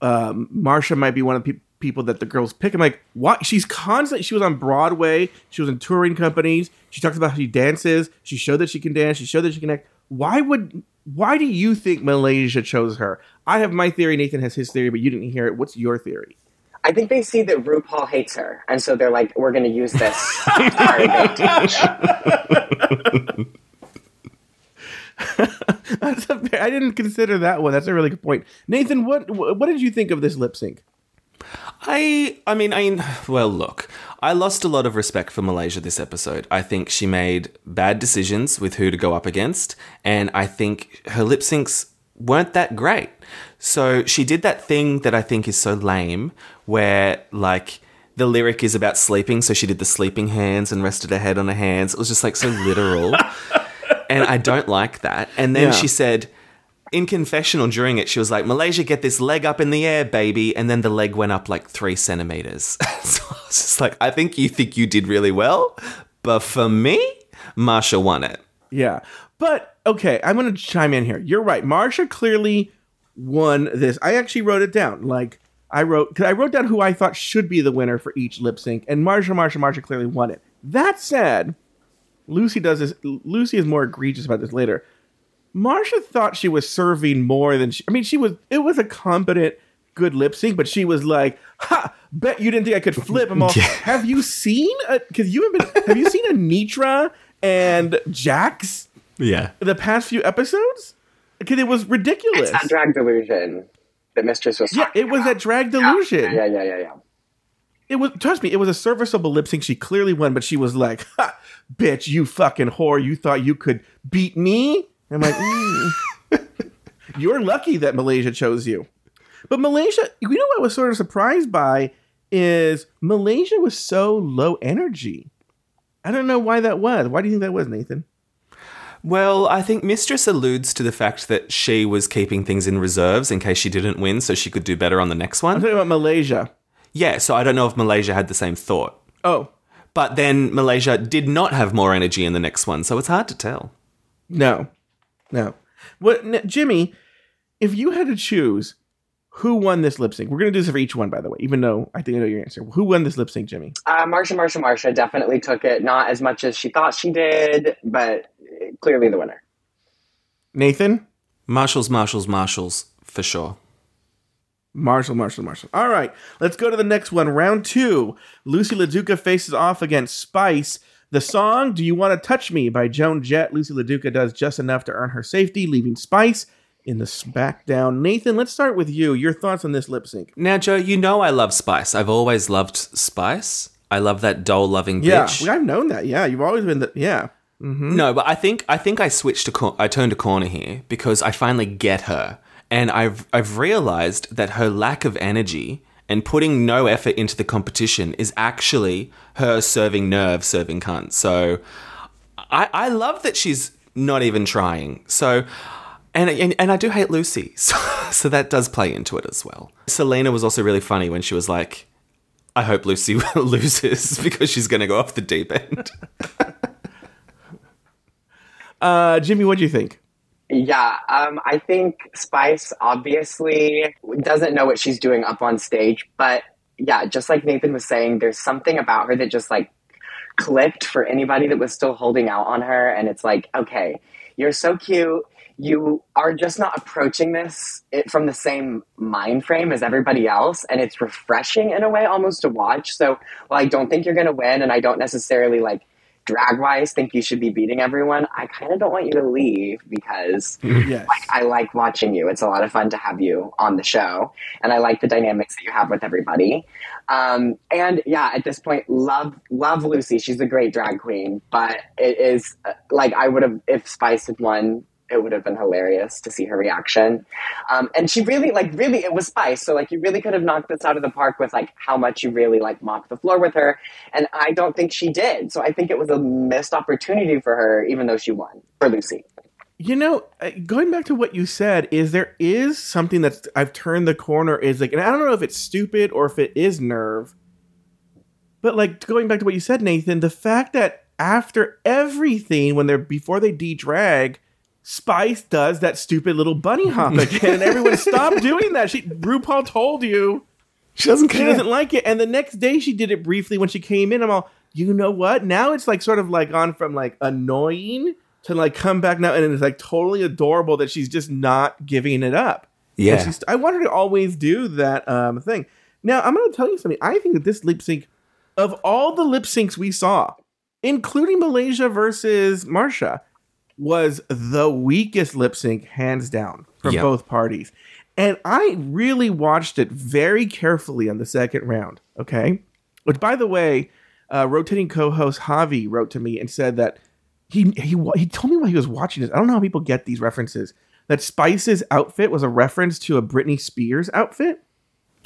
um, Marcia might be one of the pe- people that the girls pick. I'm like, what? She's constantly. She was on Broadway. She was in touring companies. She talks about how she dances. She showed that she can dance. She showed that she can act. Why would? Why do you think Malaysia chose her? I have my theory. Nathan has his theory, but you didn't hear it. What's your theory? I think they see that RuPaul hates her, and so they're like, "We're going to use this [laughs] to. [laughs] That's a, I didn't consider that one. That's a really good point. Nathan, what what did you think of this lip sync? I I mean I well look, I lost a lot of respect for Malaysia this episode. I think she made bad decisions with who to go up against and I think her lip syncs weren't that great. So she did that thing that I think is so lame where like the lyric is about sleeping, so she did the sleeping hands and rested her head on her hands. It was just like so literal. [laughs] and I don't like that. And then Yeah. she said in confessional during it, she was like, Malaysia, get this leg up in the air, baby. And then the leg went up like three centimeters. [laughs] so I was just like, I think you think you did really well. But for me, Marcia won it. Yeah. But okay, I'm going to chime in here. You're right. Marcia clearly won this. I actually wrote it down. Like I wrote cuz I wrote down who I thought should be the winner for each lip sync and Marcia Marcia Marcia clearly won it. That said, Loosey does this Loosey is more egregious about this later. Marcia thought she was serving more than she I mean she was it was a competent good lip sync but she was like ha bet you didn't think I could flip. Them all [laughs] have you seen because you have been have you seen Anetra and Jax Yeah. the past few episodes? Because it was ridiculous. It's that drag delusion. That Mistress was. yeah it was that drag delusion. Yeah, yeah, yeah, yeah. it was trust me it was a serviceable lip sync she clearly won but she was like ha, bitch you fucking whore. You thought you could beat me i'm like mm. you're lucky that malaysia chose you but malaysia you know what i was sort of surprised by is malaysia was so low energy i don't know why that was why do you think that was nathan Well, I think Mistress alludes to the fact that she was keeping things in reserves in case she didn't win so she could do better on the next i'm one. talking about malaysia Yeah, so I don't know if Malaysia had the same thought. oh But then Malaysia did not have more energy in the next one, so it's hard to tell. No, no. What, n- Jimmy? If you had to choose, who won this lip sync? We're gonna do this for each one, by the way. Even though I think I know your answer. Who won this lip sync, Jimmy? Uh, Marcia, Marcia, Marcia definitely took it. Not as much as she thought she did, but clearly the winner. Nathan, Marshalls, Marshalls, Marshalls, for sure. Marshall, Marshall, Marshall. All right, let's go to the next one. Round two. Loosey LaDuca faces off against Spice. The song "Do You Want to Touch Me" by Joan Jett. Loosey LaDuca does just enough to earn her safety, leaving Spice in the SmackDown. Nathan, let's start with you. Your thoughts on this lip sync? Now, Joe, you know I love Spice. I've always loved Spice. I love that doll loving Yeah, bitch. well, I've known that. Yeah, you've always been the yeah. Mm-hmm. No, but I think I think I switched a cor- I turned a corner here because I finally get her, and I've I've realized that her lack of energy and putting no effort into the competition is actually her serving nerve, serving cunt. So I I love that she's not even trying. So. And, and, and I do hate Loosey, [laughs] so, so that does play into it as well. Salina was also really funny when she was like, I hope Loosey [laughs] loses [laughs] because she's going to go off the deep end. Uh, Jimmy, what do you think? Yeah, um, I think Spice obviously doesn't know what she's doing up on stage, but yeah, just like Nathan was saying, there's something about her that just like clicked for anybody that was still holding out on her. And it's like, okay, you're so cute. You are just not approaching this from the same mind frame as everybody else. And it's refreshing in a way almost to watch. So while I don't think you're going to win, and I don't necessarily like drag wise think you should be beating everyone, I kind of don't want you to leave because [laughs] Yes. like, I like watching you. It's a lot of fun to have you on the show, and I like the dynamics that you have with everybody. Um, and yeah, at this point, love love Loosey. She's a great drag queen, but it is uh, like I would have if Spice had won. It would have been hilarious to see her reaction. Um, and she really, like, really, it was Spice. So, like, you really could have knocked this out of the park with, like, how much you really, like, mopped the floor with her. And I don't think she did. So, I think it was a missed opportunity for her, even though she won for Loosey. You know, uh, going back to what you said, is there is something that's I've turned the corner is like, and I don't know if it's stupid or if it is nerve, but like going back to what you said, Nathan, the fact that after everything, when they're before they de-drag, Spice does that stupid little bunny hop [laughs] again, and everyone stop doing that. She RuPaul told you She doesn't she doesn't like it, and the next day she did it briefly when she came in. I'm all, you know what? Now it's like sort of like gone from like annoying to like come back now, and it's like totally adorable that she's just not giving it up. Yeah. She's, I want her to always do that um, thing. Now I'm going to tell you something. I think that this lip sync, of all the lip syncs we saw, including Malaysia versus Marcia, was the weakest lip sync, hands down, from Yep. both parties. And I really watched it very carefully on the second round. Okay. Which, by the way, uh, rotating co host Javi wrote to me and said that he, he, he told me while he was watching this. I don't know how people get these references. That Spice's outfit was a reference to a Britney Spears outfit.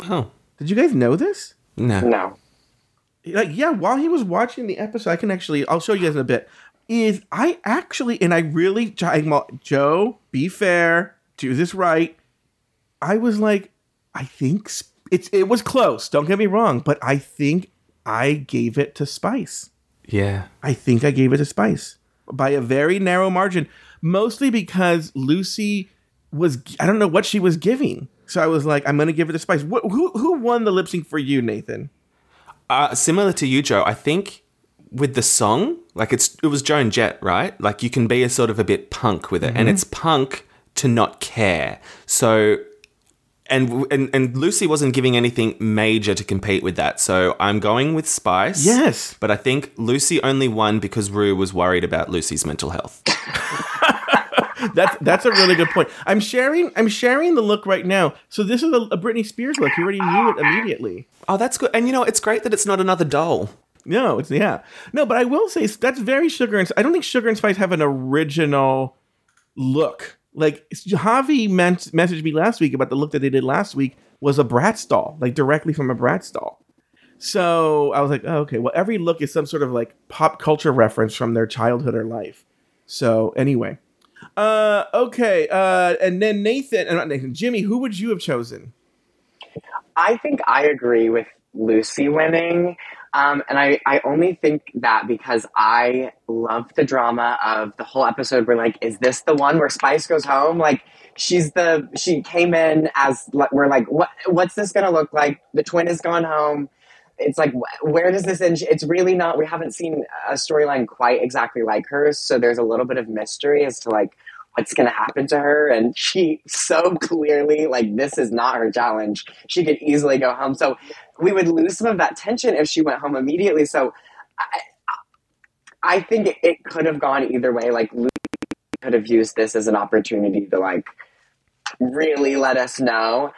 Oh. Did you guys know this? No. No. like yeah while he was watching the episode i can actually i'll show you guys in a bit is i actually and i really joe be fair do this right i was like i think it's it was close don't get me wrong but i think i gave it to spice Yeah. I think I gave it to Spice by a very narrow margin, mostly because Loosey was I don't know what she was giving. So I was like, I'm gonna give it to Spice. Wh- who who won the lip sync for you, Nathan? Uh, similar to you, Joe, I think with the song, like it's it was Joan Jett, right? Like you can be a sort of a bit punk with it, and Mhm. it's punk to not care. So, and and and Loosey wasn't giving anything major to compete with that. So I'm going with Spice. Yes, but I think Loosey only won because Ru was worried about Loosey's mental health. [laughs] That's that's a really good point. I'm sharing I'm sharing the look right now. So this is a, a Britney Spears look. You already knew it immediately. Oh, that's good. And you know, it's great that it's not another doll. No, it's yeah. No, but I will say that's very sugar and I don't think Sugar and Spice have an original look. Like Javi meant messaged me last week about the look that they did last week was a Bratz doll, like directly from a Bratz doll. So I was like, oh, okay, well, every look is some sort of like pop culture reference from their childhood or life. So anyway, uh, okay, uh, and then Nathan, and not Nathan, Jimmy, who would you have chosen? I think I agree with Loosey winning. Um, and I, I only think that because I love the drama of the whole episode. We're like, is this the one where Spice goes home? Like, she's the, she came in as, we're like, what, what's this going to look like? The twin has gone home. It's like, wh- where does this end? It's really not, we haven't seen a storyline quite exactly like hers. So there's a little bit of mystery as to like, what's going to happen to her and she so clearly like this is not her challenge she could easily go home so we would lose some of that tension if she went home immediately so i, I think it, could have gone either way like Loosey could have used this as an opportunity to like really let us know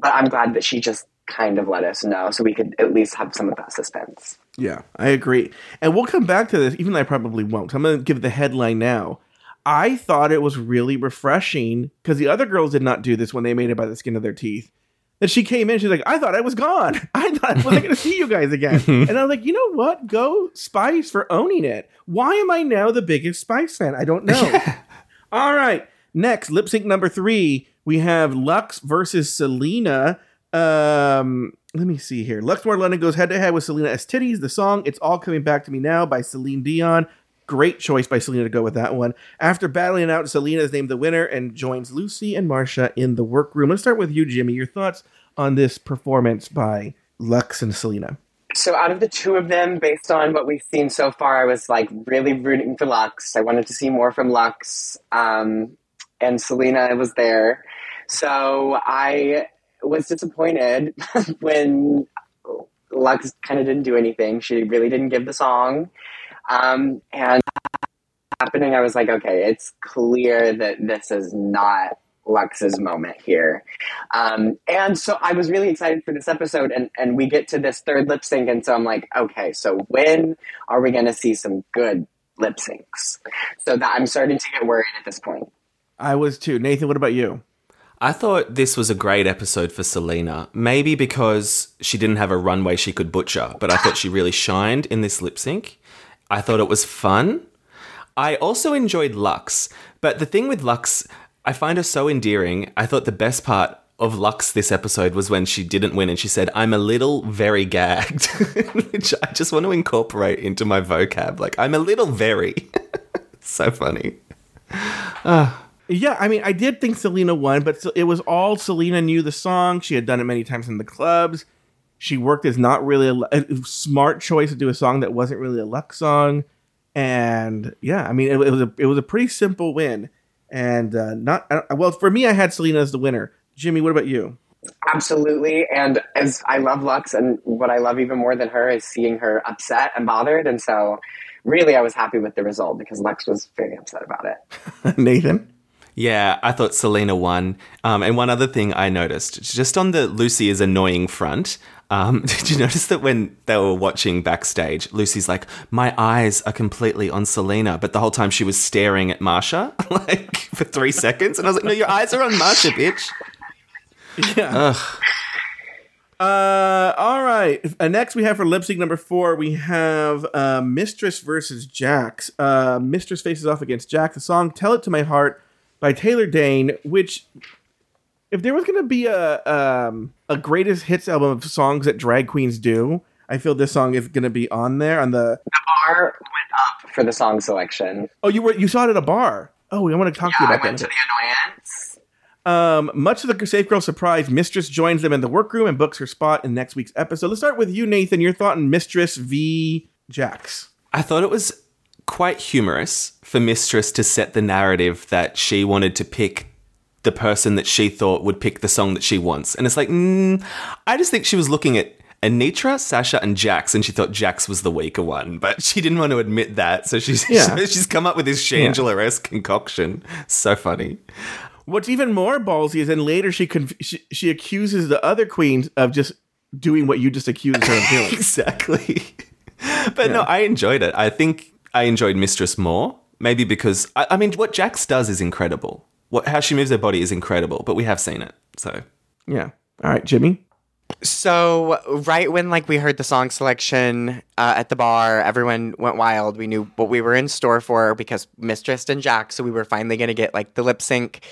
but i'm glad that she just kind of let us know so we could at least have some of that suspense Yeah, I agree. And we'll come back to this, even though I probably won't. I'm going to give the headline now. I thought it was really refreshing because the other girls did not do this when they made it by the skin of their teeth. That she came in, she's like, I thought I was gone. [laughs] I thought I wasn't going to see you guys again. [laughs] and I was like, you know what? Go Spice for owning it. Why am I now the biggest Spice fan? I don't know. [laughs] All right. Next, lip sync number three, we have Luxx versus Salina. Um, let me see here. Luxx Noir London goes head to head with Salina EsTitties. The song "It's All Coming Back to Me Now" by Celine Dion. Great choice by Salina to go with that one. After battling it out, Salina is named the winner and joins Loosey and Marcia in the workroom. Let's start with you, Jimmy. Your thoughts on this performance by Luxx and Salina? So out of the two of them, based on what we've seen so far, I was like really rooting for Luxx. I wanted to see more from Luxx, um, and Salina was there. So I was disappointed [laughs] when Luxx kind of didn't do anything. She really didn't give the song, um, and happening. I was like, okay, it's clear that this is not Luxx's moment here. Um, and so I was really excited for this episode, and, and we get to this third lip sync, and so I'm like, okay, so when are we going to see some good lip syncs? So that I'm starting to get worried at this point. I was too. Nathan, what about you? I thought this was a great episode for Salina. Maybe because she didn't have a runway she could butcher, but I thought she really shined in this lip sync. I thought it was fun. I also enjoyed Luxx, but the thing with Luxx, I find her so endearing. I thought the best part of Luxx this episode was when she didn't win and she said, I'm a little very gagged, [laughs] which I just want to incorporate into my vocab. Like, I'm a little very. [laughs] so funny. Uh. Yeah, I mean, I did think Salina won, but it was all Salina knew the song. She had done it many times in the clubs. She worked as not really a, a smart choice to do a song that wasn't really a Luxx song. And yeah, I mean, it, it was a it was a pretty simple win, and uh, not well for me. I had Salina as the winner. Jimmy, what about you? Absolutely, and as I love Luxx, and what I love even more than her is seeing her upset and bothered, and so really, I was happy with the result because Luxx was very upset about it. [laughs] Nathan. Yeah, I thought Salina won. Um, and one other thing I noticed, just on the Loosey is annoying front, um, [laughs] did you notice that when they were watching backstage, Lucy's like, "My eyes are completely on Salina," but the whole time she was staring at Marcia, [laughs] like for three seconds, and I was like, "No, your eyes are on Marcia, bitch." Yeah. Ugh. Uh, all right. Uh, next, we have for lip sync number four, we have uh, Mistress versus Jax. Uh, Mistress faces off against Jax. The song "Tell It to My Heart" by Taylor Dayne, which if there was going to be a um, a greatest hits album of songs that drag queens do, I feel this song is going to be on there on the the bar went up for the song selection. Oh, you were you saw it at a bar. Oh, I want to talk yeah, to you about I went that. to the annoyance. Um, much to the Safe Girl surprise, Mistress joins them in the workroom and books her spot in next week's episode. Let's start with you, Nathan. Your thought on Mistress v. Jax. I thought it was quite humorous for Mistress to set the narrative that she wanted to pick the person that she thought would pick the song that she wants. And it's like, mm, I just think she was looking at Anetra, Sasha, and Jax, and she thought Jax was the weaker one, but she didn't want to admit that. So she's Yeah. [laughs] she's come up with this Shangela esque concoction. So funny. What's even more ballsy is then later she, conf- she she accuses the other queens of just doing what you just accused her of doing. [laughs] exactly. [laughs] But no, I enjoyed it. I think I enjoyed Mistress more. Maybe because I, I mean, what Jax does is incredible. What how she moves her body is incredible. But we have seen it, so Yeah. All right, Jimmy. So right when like we heard the song selection uh, at the bar, everyone went wild. We knew what we were in store for because Mistress and Jack. So we were finally going to get like the lip sync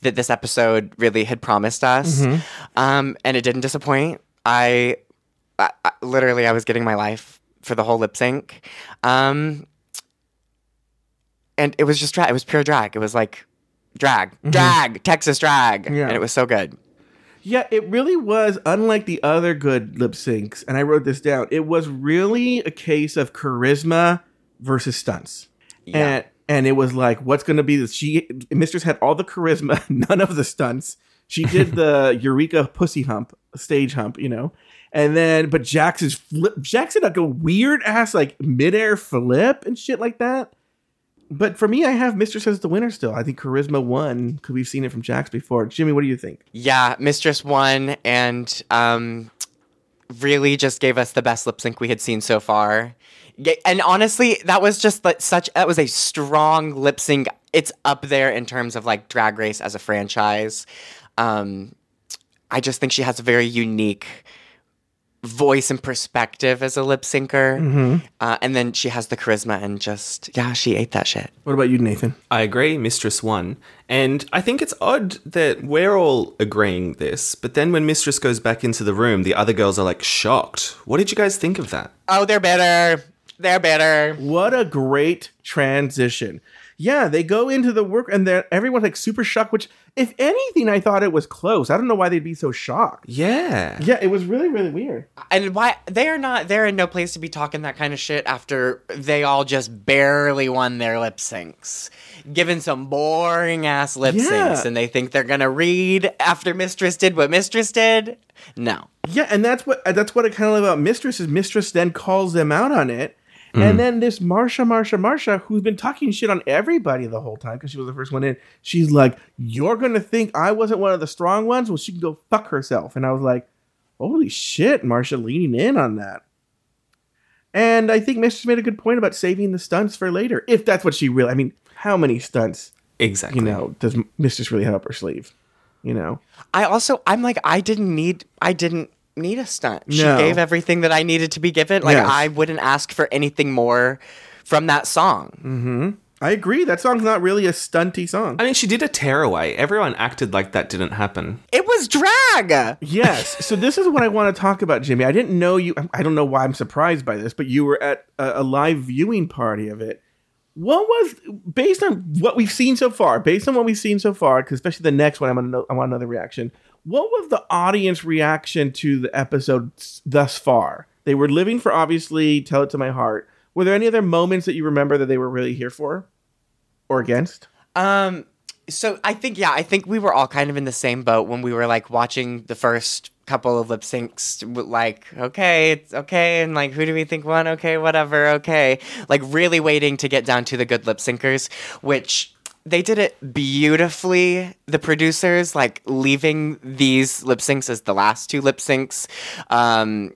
that this episode really had promised us, Mhm. um, and it didn't disappoint. I, I, I literally I was getting my life for the whole lip sync, um, and it was just drag. It was pure drag. It was like drag, Mhm. drag, Texas drag, Yeah. and it was so good. Yeah, it really was unlike the other good lip syncs, and I wrote this down. It was really a case of charisma versus stunts. And and it was like, what's gonna be this? She Mistress had all the charisma, [laughs] none of the stunts. She did the [laughs] Eureka pussy hump, stage hump, you know. And then but Jackson's flip Jackson like a weird ass like midair flip and shit like that. But for me, I have Mistress as the winner still. I think charisma won because we've seen it from Jax before. Jimmy, what do you think? Yeah, Mistress won and um, really just gave us the best lip sync we had seen so far. And honestly, that was just like such that was a strong lip sync. It's up there in terms of like Drag Race as a franchise. Um, I just think she has a very unique voice and perspective as a lip syncer. Mhm. Uh, and then she has the charisma and just yeah, she ate that shit. What about you, Nathan? I agree, Mistress won. And I think it's odd that we're all agreeing this, but then when Mistress goes back into the room, the other girls are like shocked. What did you guys think of that? Oh, they're better. They're better. What a great transition. Yeah, they go into the work and they're everyone's like super shocked, which If anything, I thought it was close. I don't know why they'd be so shocked. Yeah. Yeah, it was really, really weird. And why they are not they're in no place to be talking that kind of shit after they all just barely won their lip syncs. Given some boring ass lip syncs and they think they're gonna read after Mistress did what Mistress did. No. Yeah, and that's what that's what I kind of love about Mistress is Mistress then calls them out on it. And mm. then this Marcia, Marcia, Marcia, who's been talking shit on everybody the whole time because she was the first one in, she's like, You're gonna think I wasn't one of the strong ones? Well, she can go fuck herself. And I was like, Holy shit, Marcia leaning in on that. And I think Mistress made a good point about saving the stunts for later. If that's what she really I mean, how many stunts, Exactly. you know, does Mistress really have up her sleeve? You know? I also I'm like I didn't need I didn't need a stunt. She No. gave everything that I needed to be given. Like Yes. I wouldn't ask for anything more from that song. Mm-hmm. I agree. That song's not really a stunty song. I mean, she did a tearaway. Everyone acted like that didn't happen. It was drag. Yes. [laughs] So this is what I want to talk about, Jimmy. I didn't know you. I don't know why I'm surprised by this, but you were at a, a live viewing party of it. What was based on what we've seen so far? Based on what we've seen so far, because especially the next one, I'm gonna know, I want another reaction. What was the audience reaction to the episode thus far? They were living for obviously "Tell It to My Heart." Were there any other moments that you remember that they were really here for or against? Um so I think yeah, I think we were all kind of in the same boat when we were like watching the first couple of lip syncs like okay, it's okay and like who do we think won? Okay, whatever, okay. Like really waiting to get down to the good lip syncers, which they did it beautifully. The producers like leaving these lip syncs as the last two lip syncs. Um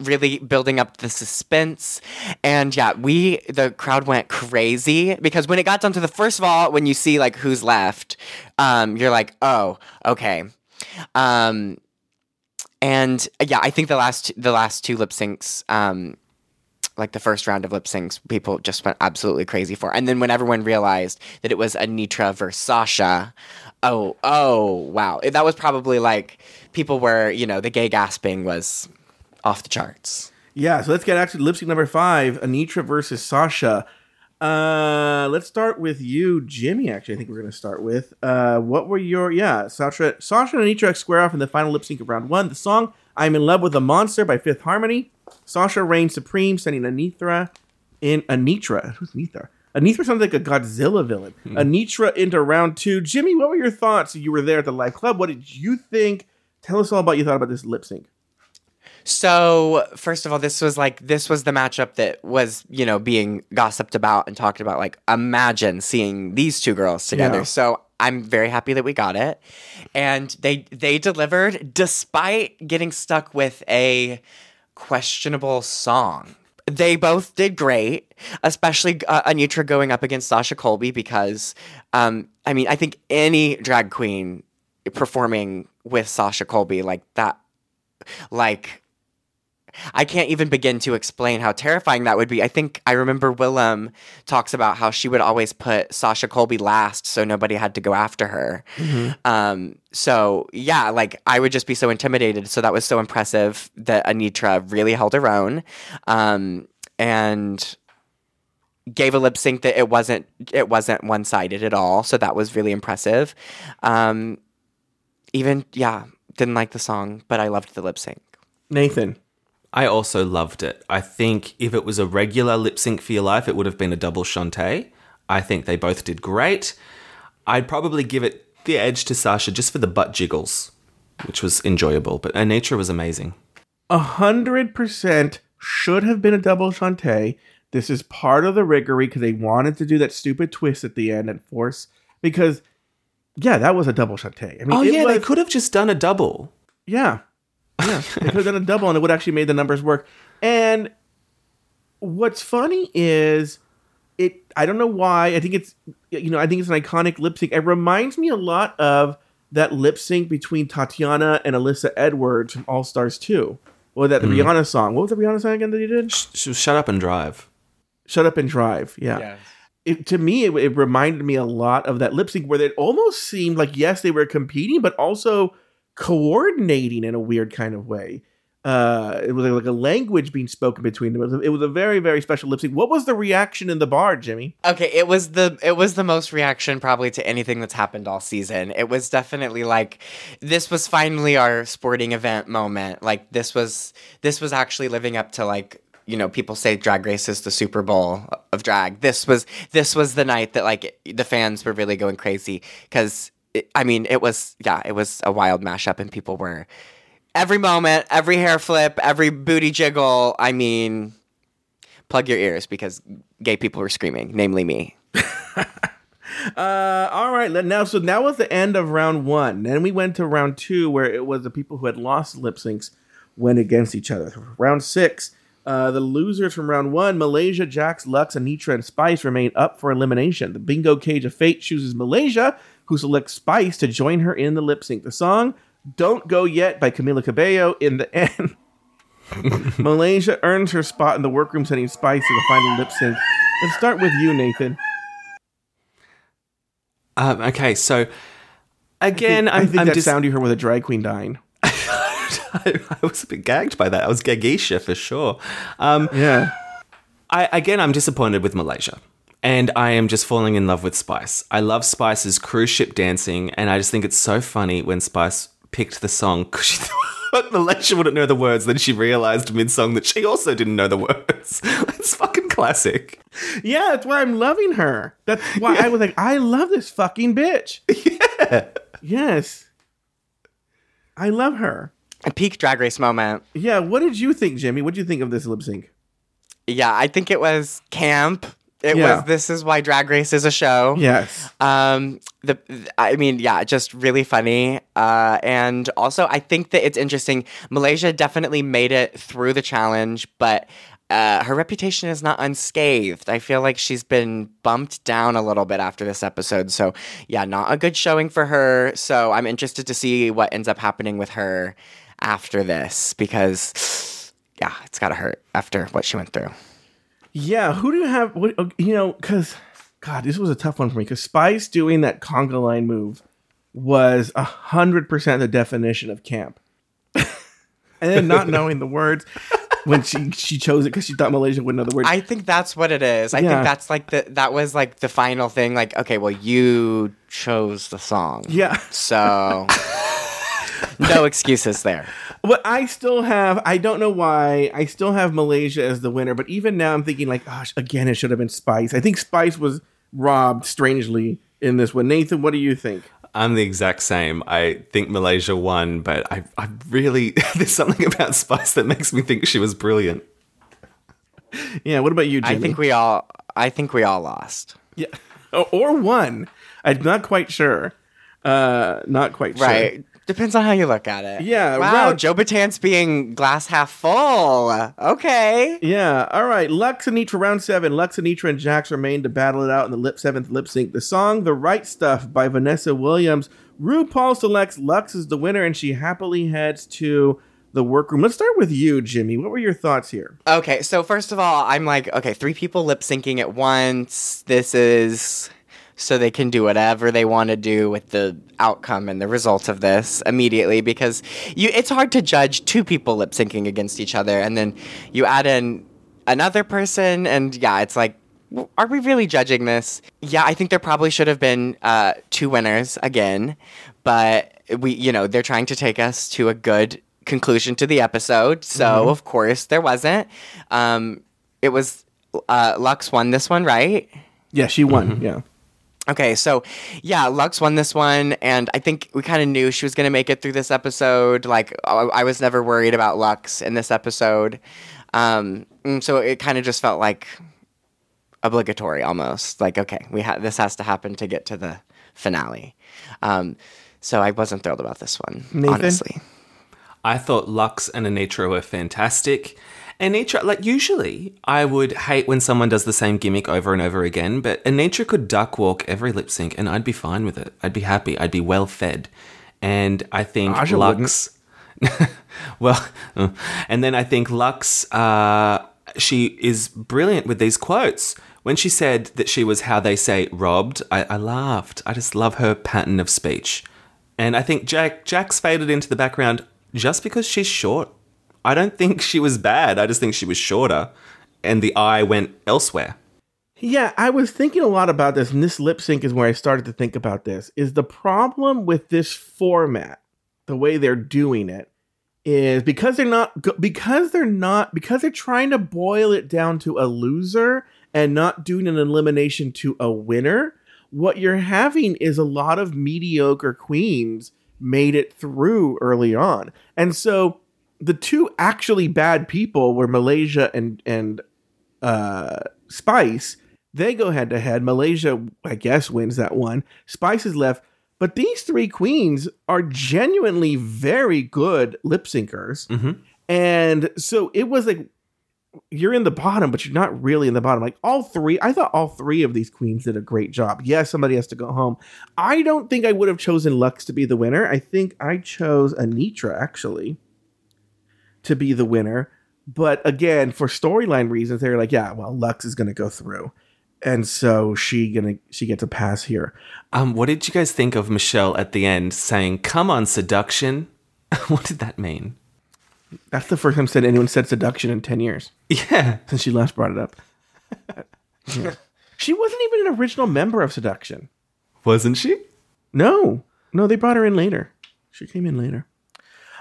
really building up the suspense and yeah we the crowd went crazy because when it got down to the first of all when you see like who's left um you're like oh okay um and yeah i think the last the last two lip syncs um like the first round of lip syncs people just went absolutely crazy for and then when everyone realized that it was anetra versus sasha oh oh wow that was probably like people were you know the gay gasping was off the charts Yeah, so let's get actually lip sync number five, Anetra versus Sasha. Uh let's start with you, Jimmy. Actually, I think we're gonna start with. Uh what were your yeah, Sasha Sasha and Anetra square off in the final lip sync of round one. The song I'm in Love with a Monster by Fifth Harmony. Sasha reigns supreme, sending Anetra in Anetra. Who's Anetra? Anetra sounds like a Godzilla villain. Hmm. Anetra into round two. Jimmy, what were your thoughts? You were there at the live club. What did you think? Tell us all about you thought about this lip sync. So, first of all, this was like this was the matchup that was, you know, being gossiped about and talked about like imagine seeing these two girls together. Yeah. So, I'm very happy that we got it. And they they delivered despite getting stuck with a questionable song. They both did great, especially uh, Anetra going up against Sasha Colby because um I mean, I think any drag queen performing with Sasha Colby like that like I can't even begin to explain how terrifying that would be. I think I remember Willam talks about how she would always put Sasha Colby last so nobody had to go after her. Um, so yeah, like I would just be so intimidated. So that was so impressive that Anetra really held her own. Um, and gave a lip sync that it wasn't it wasn't one sided at all. So that was really impressive. Um, even yeah, didn't like the song, but I loved the lip sync. Nathan. I also loved it. I think if it was a regular lip sync for your life, it would have been a double Shantay. I think they both did great. I'd probably give it the edge to Sasha just for the butt jiggles, which was enjoyable. But nature was amazing. A hundred percent should have been a double Shantay. This is part of the riggery because they wanted to do that stupid twist at the end and force because yeah, that was a double Shantay. I mean, oh yeah, they could have just done a double. Yeah. Yeah. [laughs] they could have done a double and it would actually made the numbers work. And what's funny is it I don't know why. I think it's you know, I think it's an iconic lip sync. It reminds me a lot of that lip sync between Tatiana and Alyssa Edwards from All Stars 2. Or that the Mhm. Rihanna song. What was the Rihanna song again that you did? Sh- Shut up and drive. Shut Up and Drive. Yeah. It, to me, it, it reminded me a lot of that lip sync where it almost seemed like, yes, they were competing, but also coordinating in a weird kind of way. uh, it was like a language being spoken between them. It was a, it was a very very special lip sync. What was the reaction in the bar, Jimmy? Okay, it was the it was the most reaction probably to anything that's happened all season. It was definitely like this was finally our sporting event moment. Like this was this was actually living up to like you know people say drag race is the super bowl of drag this was this was the night that like the fans were really going crazy because i mean it was yeah it was a wild mashup and people were every moment every hair flip every booty jiggle i mean plug your ears because gay people were screaming namely me [laughs] Uh, all right. Now, so that was the end of round one. Then we went to round two, where it was the people who had lost lip syncs went against each other. Round six, uh, the losers from round one, Malaysia, Jax, Luxx, Anetra, and Spice remain up for elimination. The bingo cage of fate chooses Malaysia, who selects Spice to join her in the lip sync. The song "Don't Go Yet" by Camila Cabello. In the end, [laughs] Malaysia earns her spot in the workroom, sending Spice to the final lip sync. Let's start with you, Nathan. Um, okay, so again, I I'm, think, I think I'm that just, sound you heard with a drag queen dying. [laughs] I was a bit gagged by that. I was gagisha for sure. Um, yeah. I again, I'm disappointed with Malaysia. And I am just falling in love with Spice. I love Spice's cruise ship dancing, and I just think it's so funny when Spice picked the song because she [laughs] thought Malaysia wouldn't know the words. Then she realized mid song that she also didn't know the words. [laughs] it's fucking classic. Yeah, that's why I'm loving her. That's why I was like, I love this fucking bitch. [laughs] Yeah. Yes. I love her. a peak drag race moment Yeah, what did you think, Jimmy? What did you think of this lip sync? yeah i think it was camp it Yeah. was this is why drag race is a show Yes. Um, the I mean, yeah, just really funny. Uh, and also I think that it's interesting. Malaysia definitely made it through the challenge, but uh, her reputation is not unscathed. I feel like she's been bumped down a little bit after this episode. So yeah, not a good showing for her. So I'm interested to see what ends up happening with her after this because yeah, it's gotta hurt after what she went through. Yeah, who do you have? What uh, you know? Because God, this was a tough one for me. Because Spice doing that conga line move was a hundred percent the definition of camp, [laughs] and then not [laughs] knowing the words when she she chose it because she thought Malaysia wouldn't know the words. I think that's what it is. I Yeah. think that's like the that was like the final thing. Like, okay, well, you chose the song, yeah. so [laughs] no excuses there. [laughs] But I still have, I don't know why, I still have Malaysia as the winner. But even now, I'm thinking, like, gosh, again, it should have been Spice. I think Spice was robbed strangely in this one. Nathan, what do you think? I'm the exact same. I think Malaysia won, but I, I really [laughs] there's something about Spice that makes me think she was brilliant. Yeah, what about you, Jimmy? I think we all. I think we all lost. Yeah, [laughs] or, or won. I'm not quite sure. Uh, not quite sure. Right. Depends on how you look at it. Yeah, Wow. Joe Betance being glass half full. Okay. Yeah. All right. Luxx and Anetra round seven. Luxx and Anetra and Jax remain to battle it out in the lip seventh lip sync. The song "The Right Stuff" by Vanessa Williams. RuPaul selects Luxx as the winner, and she happily heads to the workroom. Let's start with you, Jimmy. What were your thoughts here? Okay, so first of all, I'm like, okay, three people lip syncing at once. This is so they can do whatever they want to do with the outcome and the result of this immediately because you it's hard to judge two people lip syncing against each other and then you add in another person and yeah, it's like are we really judging this? Yeah, I think there probably should have been uh, two winners again, but we, you know, they're trying to take us to a good conclusion to the episode. So Mhm. of course there wasn't. Um, it was uh, Luxx won this one, right? Yeah, she won. Yeah. Okay, so yeah, Luxx won this one, and I think we kind of knew she was going to make it through this episode. Like, I, I was never worried about Luxx in this episode. Um, so it kind of just felt like obligatory almost. Like, okay, we ha- this has to happen to get to the finale. Um, so I wasn't thrilled about this one, Nathan? honestly. I thought Luxx and Anetra were fantastic. Anetra, like usually, I would hate when someone does the same gimmick over and over again, but Anetra could duck walk every lip sync and I'd be fine with it. I'd be happy. I'd be well fed. And I think Aja Luxx. [laughs] well, uh, and then I think Luxx, uh, she is brilliant with these quotes. When she said that she was how they say robbed, I, I laughed. I just love her pattern of speech. And I think Jack Jack's faded into the background just because she's short. I don't think she was bad. I just think she was shorter, and the eye went elsewhere. Yeah, I was thinking a lot about this, and this lip sync is where I started to think about this. Is the problem with this format, the way they're doing it, is because they're not because they're not because they're trying to boil it down to a loser and not doing an elimination to a winner. What you're having is a lot of mediocre queens made it through early on, and so the two actually bad people were Malaysia and and uh, Spice. They go head to head. Malaysia, I guess, wins that one. Spice is left. But these three queens are genuinely very good lip syncers. And so it was like, you're in the bottom, but you're not really in the bottom. Like all three, I thought all three of these queens did a great job. Yes, somebody has to go home. I don't think I would have chosen Luxx to be the winner. I think I chose Anetra actually to be the winner. But again, for storyline reasons, they're like, yeah, well, Luxx is going to go through, and so she gonna she gets a pass here. Um, what did you guys think of Michelle at the end saying, "Come on, seduction"? [laughs] what did that mean? That's the first time said anyone said seduction in ten years. Yeah, since she last brought it up. [laughs] Yeah. She wasn't even an original member of Seduction. Wasn't she? No, no, they brought her in later. She came in later.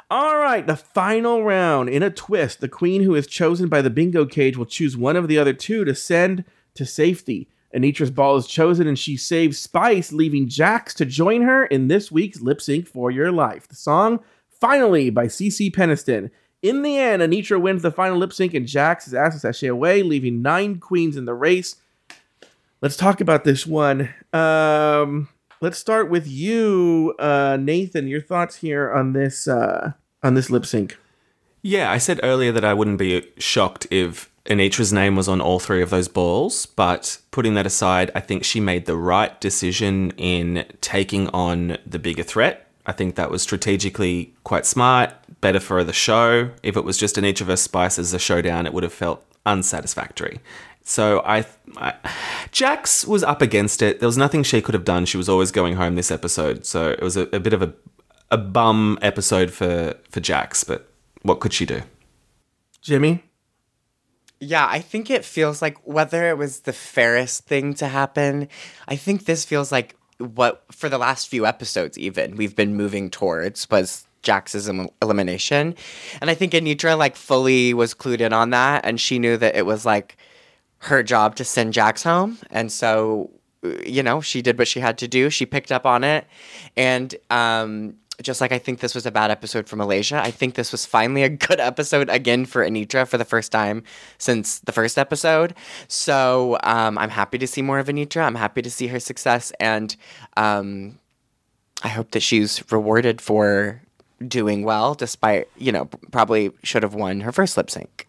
All right, the final round. In a twist, the queen who is chosen by the bingo cage will choose one of the other two to send to safety. Anetra's ball is chosen and she saves Spice, leaving Jax to join her in this week's lip sync for your life. The song, Finally, by CeCe Peniston. In the end, Anetra wins the final lip sync and Jax is asked to sashay away, leaving nine queens in the race. Let's talk about this one. Um, let's start with you, uh, Nathan. Your thoughts here on this uh, on this lip sync? Yeah, I said earlier that I wouldn't be shocked if Anetra's name was on all three of those balls, but putting that aside, I think she made the right decision in taking on the bigger threat. I think that was strategically quite smart, better for the show. If it was just Anetra versus Spice as a showdown, it would have felt unsatisfactory. So I, I, Jax was up against it. There was nothing she could have done. She was always going home this episode, so it was a, a bit of a, a bum episode for for Jax. But what could she do? Jimmy? Yeah, I think it feels like whether it was the fairest thing to happen, I think this feels like what for the last few episodes even we've been moving towards was Jax's em- elimination. And I think Anetra like fully was clued in on that and she knew that it was like her job to send Jax home. And so uh, you know, she did what she had to do. She picked up on it. And um just like I think this was a bad episode for Malaysia, I think this was finally a [laughs] good episode again for Anetra for the first time since the first episode. So um, I'm happy to see more of Anetra. I'm happy to see her success, and um, I hope that she's rewarded for doing well, despite you know probably should have won her first lip sync.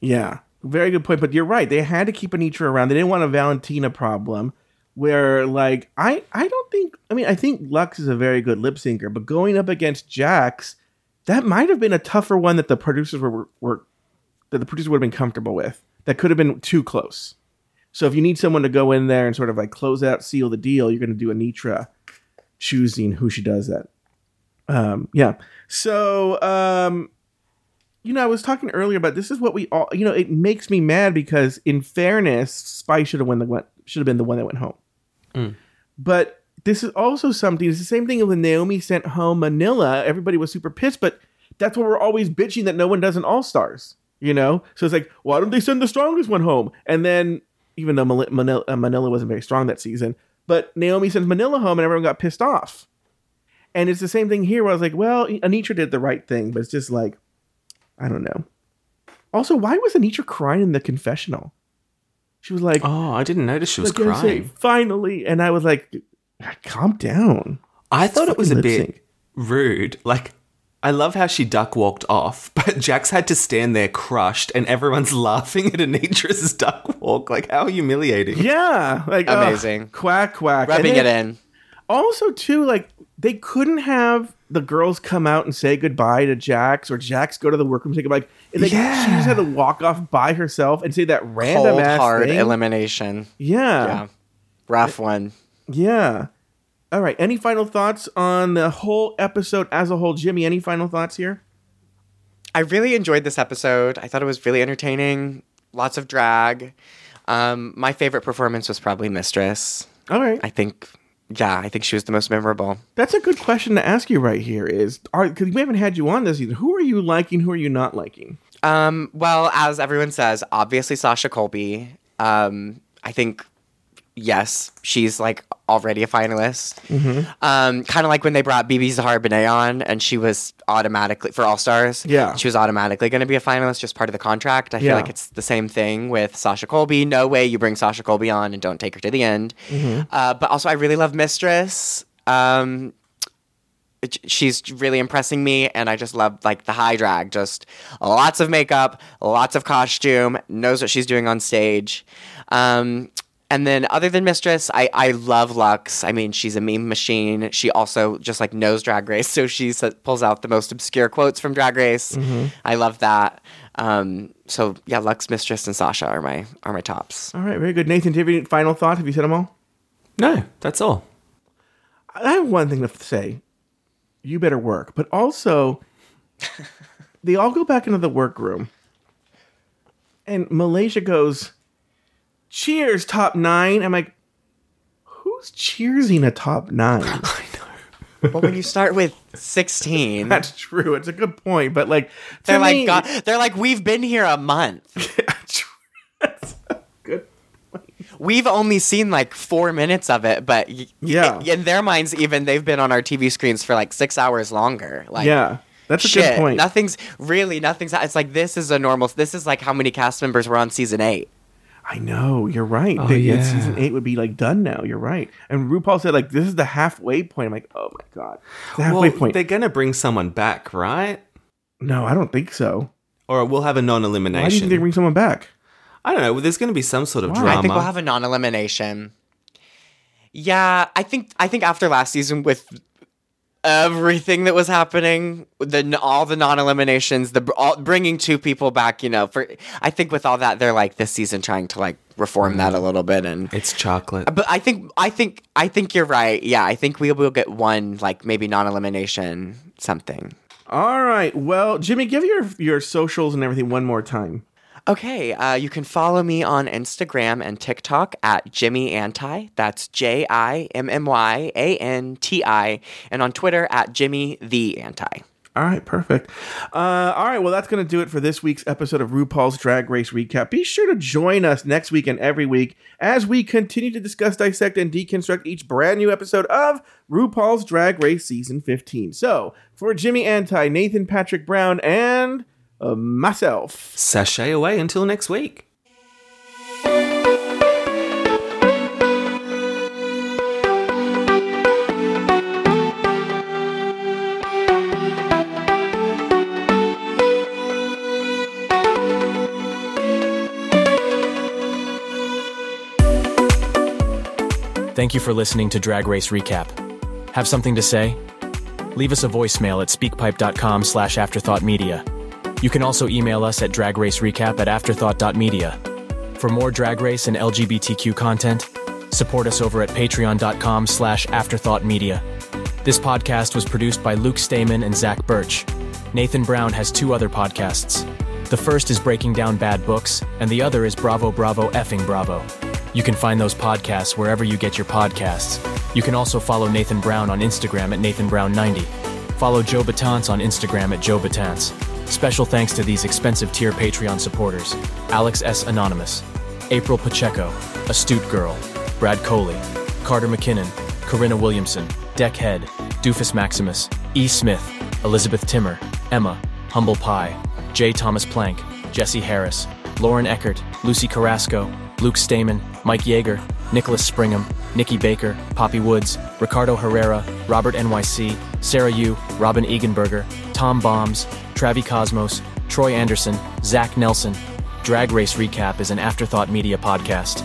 Yeah, very good point. But you're right. They had to keep Anetra around. They didn't want a Valentina problem where, like, I, I don't think, I mean, I think Luxx is a very good lip syncer, but going up against Jax, that might have been a tougher one that the producers were, were that the producers would have been comfortable with. That could have been too close. So if you need someone to go in there and sort of like close out, seal the deal, you're going to do Anetra choosing who she does that. Um, yeah. So, um, you know, I was talking earlier about this is what we all, you know, it makes me mad because in fairness, Spice should have won the went should have been the one that went home. Mm. But this is also something. It's the same thing when Naomi sent home Manila. Everybody was super pissed, but that's what we're always bitching that no one does in All Stars. You know, so it's like, why don't they send the strongest one home? And then, even though Manila, uh, Manila wasn't very strong that season, but Naomi sends Manila home, and everyone got pissed off. And it's the same thing here. Where I was like, well, Anetra did the right thing, but it's just like, I don't know. Also, why was Anetra crying in the confessional? She was like, "Oh, I didn't notice she was like, I say, crying." Finally, and I was like, "Calm down." I thought it was a bit lip-sync. rude. Like, I love how she duck walked off, [laughs] but Jax had to stand there crushed, and everyone's [laughs] laughing at Anetra's [laughs] duck walk. Like, how humiliating! Yeah, like ugh, Amazing. quack quack, And Rubbing then- it in. Also, too, like they couldn't have the girls come out and say goodbye to Jax, or Jax go to the workroom and say goodbye. Like, like, she just had to walk off by herself and say that random Cold ass hard thing. elimination. Yeah. Yeah. Rough one. Yeah. All right. Any final thoughts on the whole episode as a whole, Jimmy? Any final thoughts here? I really enjoyed this episode. I thought it was really entertaining. Lots of drag. Um, my favorite performance was probably Mistress. All right. I think, yeah, I think she was the most memorable. That's a good question to ask you right here. Is are because we haven't had you on this either. Who are you liking? Who are you not liking? Um, well, as everyone says, obviously Sasha Colby. Um, I think yes, she's like already a finalist. Mm-hmm. Um, kind of like when they brought Bebe Zahara Benet on, and she was automatically for All Stars. Yeah. she was automatically going to be a finalist, just part of the contract. I Yeah. feel like it's the same thing with Sasha Colby. No way you bring Sasha Colby on and don't take her to the end. Mhm. Uh, but also, I really love Mistress. Um, she's really impressing me, and I just love like the high drag. Just lots of makeup, lots of costume, knows what she's doing on stage. Um, and then other than Mistress, I, I love Luxx. I mean, she's a meme machine. She also just like knows Drag Race, [laughs] so she sa- pulls out the most obscure quotes from Drag Race. Mhm. I love that. Um, so yeah, Luxx, Mistress, and Sasha are my are my tops. All right, very good. Nathan, do you have any final thoughts? Have you said them all? No, that's all. I have one thing to say. You better work, but also [laughs] they all go back into the workroom, and Malaysia goes, "Cheers, top nine. I'm like, who's cheersing a top nine? [laughs] I know. well, when you start with sixteen, [laughs] that's true. It's a good point, but like to They're like, me- God, they're like, we've been here a month. [laughs] Good. Point. We've only seen like four minutes of it, but y- Yeah. in their minds, even they've been on our TV screens for like six hours longer. Like, Yeah, that's a good point. Nothing's really nothing's. It's like this is a normal. This is like how many cast members were on season eight. I know you're right. Oh, The- yeah. season eight would be like done now. You're right. And RuPaul said like this is the halfway point. I'm like, oh my god, the halfway Well, point. they're going to bring someone back, right? no, I don't think so. Or we'll have a non-elimination. Why do you think they bring someone back? I don't know. Well, there's going to be some sort of I drama. I think we'll have a non-elimination. Yeah, I think I think after last season with everything that was happening, the all the non-eliminations, the all, bringing two people back, you know, for I think with all that they're like this season trying to like reform that a mm. little bit and it's chocolate. but I think I think I think you're right. Yeah, I think we will get one like maybe non-elimination something. All right. Well, Jimmy, give your your socials and everything one more time. Okay, uh, you can follow me on Instagram and TikTok at Jimmy Anti. That's J I M M Y A N T I, and on Twitter at Jimmy the Anti. All right, perfect. Uh, all right, well, that's going to do it for this week's episode of RuPaul's Drag Race Recap. Be sure to join us next week and every week as we continue to discuss, dissect, and deconstruct each brand new episode of RuPaul's Drag Race Season 15. So, for Jimmy Anti, Nathan Patrick Brown, and uh, myself, Sashay away until next week. Thank you for listening to Drag Race Recap. Have something to say? Leave us a voicemail at speakpipe.com slash afterthoughtmedia. You can also email us at dragracerecap at afterthought.media. For more Drag Race and LGBTQ content, support us over at patreon.com slash afterthoughtmedia. This podcast was produced by Luke Stamen and Zach Birch. Nathan Brown has two other podcasts. The first is Breaking Down Bad Books, and the other is Bravo Bravo Effing Bravo. You can find those podcasts wherever you get your podcasts. You can also follow Nathan Brown on Instagram at NathanBrown90. Follow Joe Betance on Instagram at Joe Betance. Special thanks to these expensive tier Patreon supporters Alex S. Anonymous, April Pacheco, Astute Girl, Brad Coley, Carter McKinnon, Corinna Williamson, Deck Head, Doofus Maximus, E. Smith, Elizabeth Timmer, Emma, Humble Pie, J. Thomas Plank, Jesse Harris, Lauren Eckert, Lucy Carrasco, Luke Stamen, Mike Yeager, Nicholas Springham, Nikki Baker, Poppy Woods, Ricardo Herrera, Robert NYC, Sarah Yu, Robin Eganberger, Tom Bombs, Travi Cosmos, Troy Anderson, Zach Nelson. Drag Race Recap is an Afterthought Media podcast.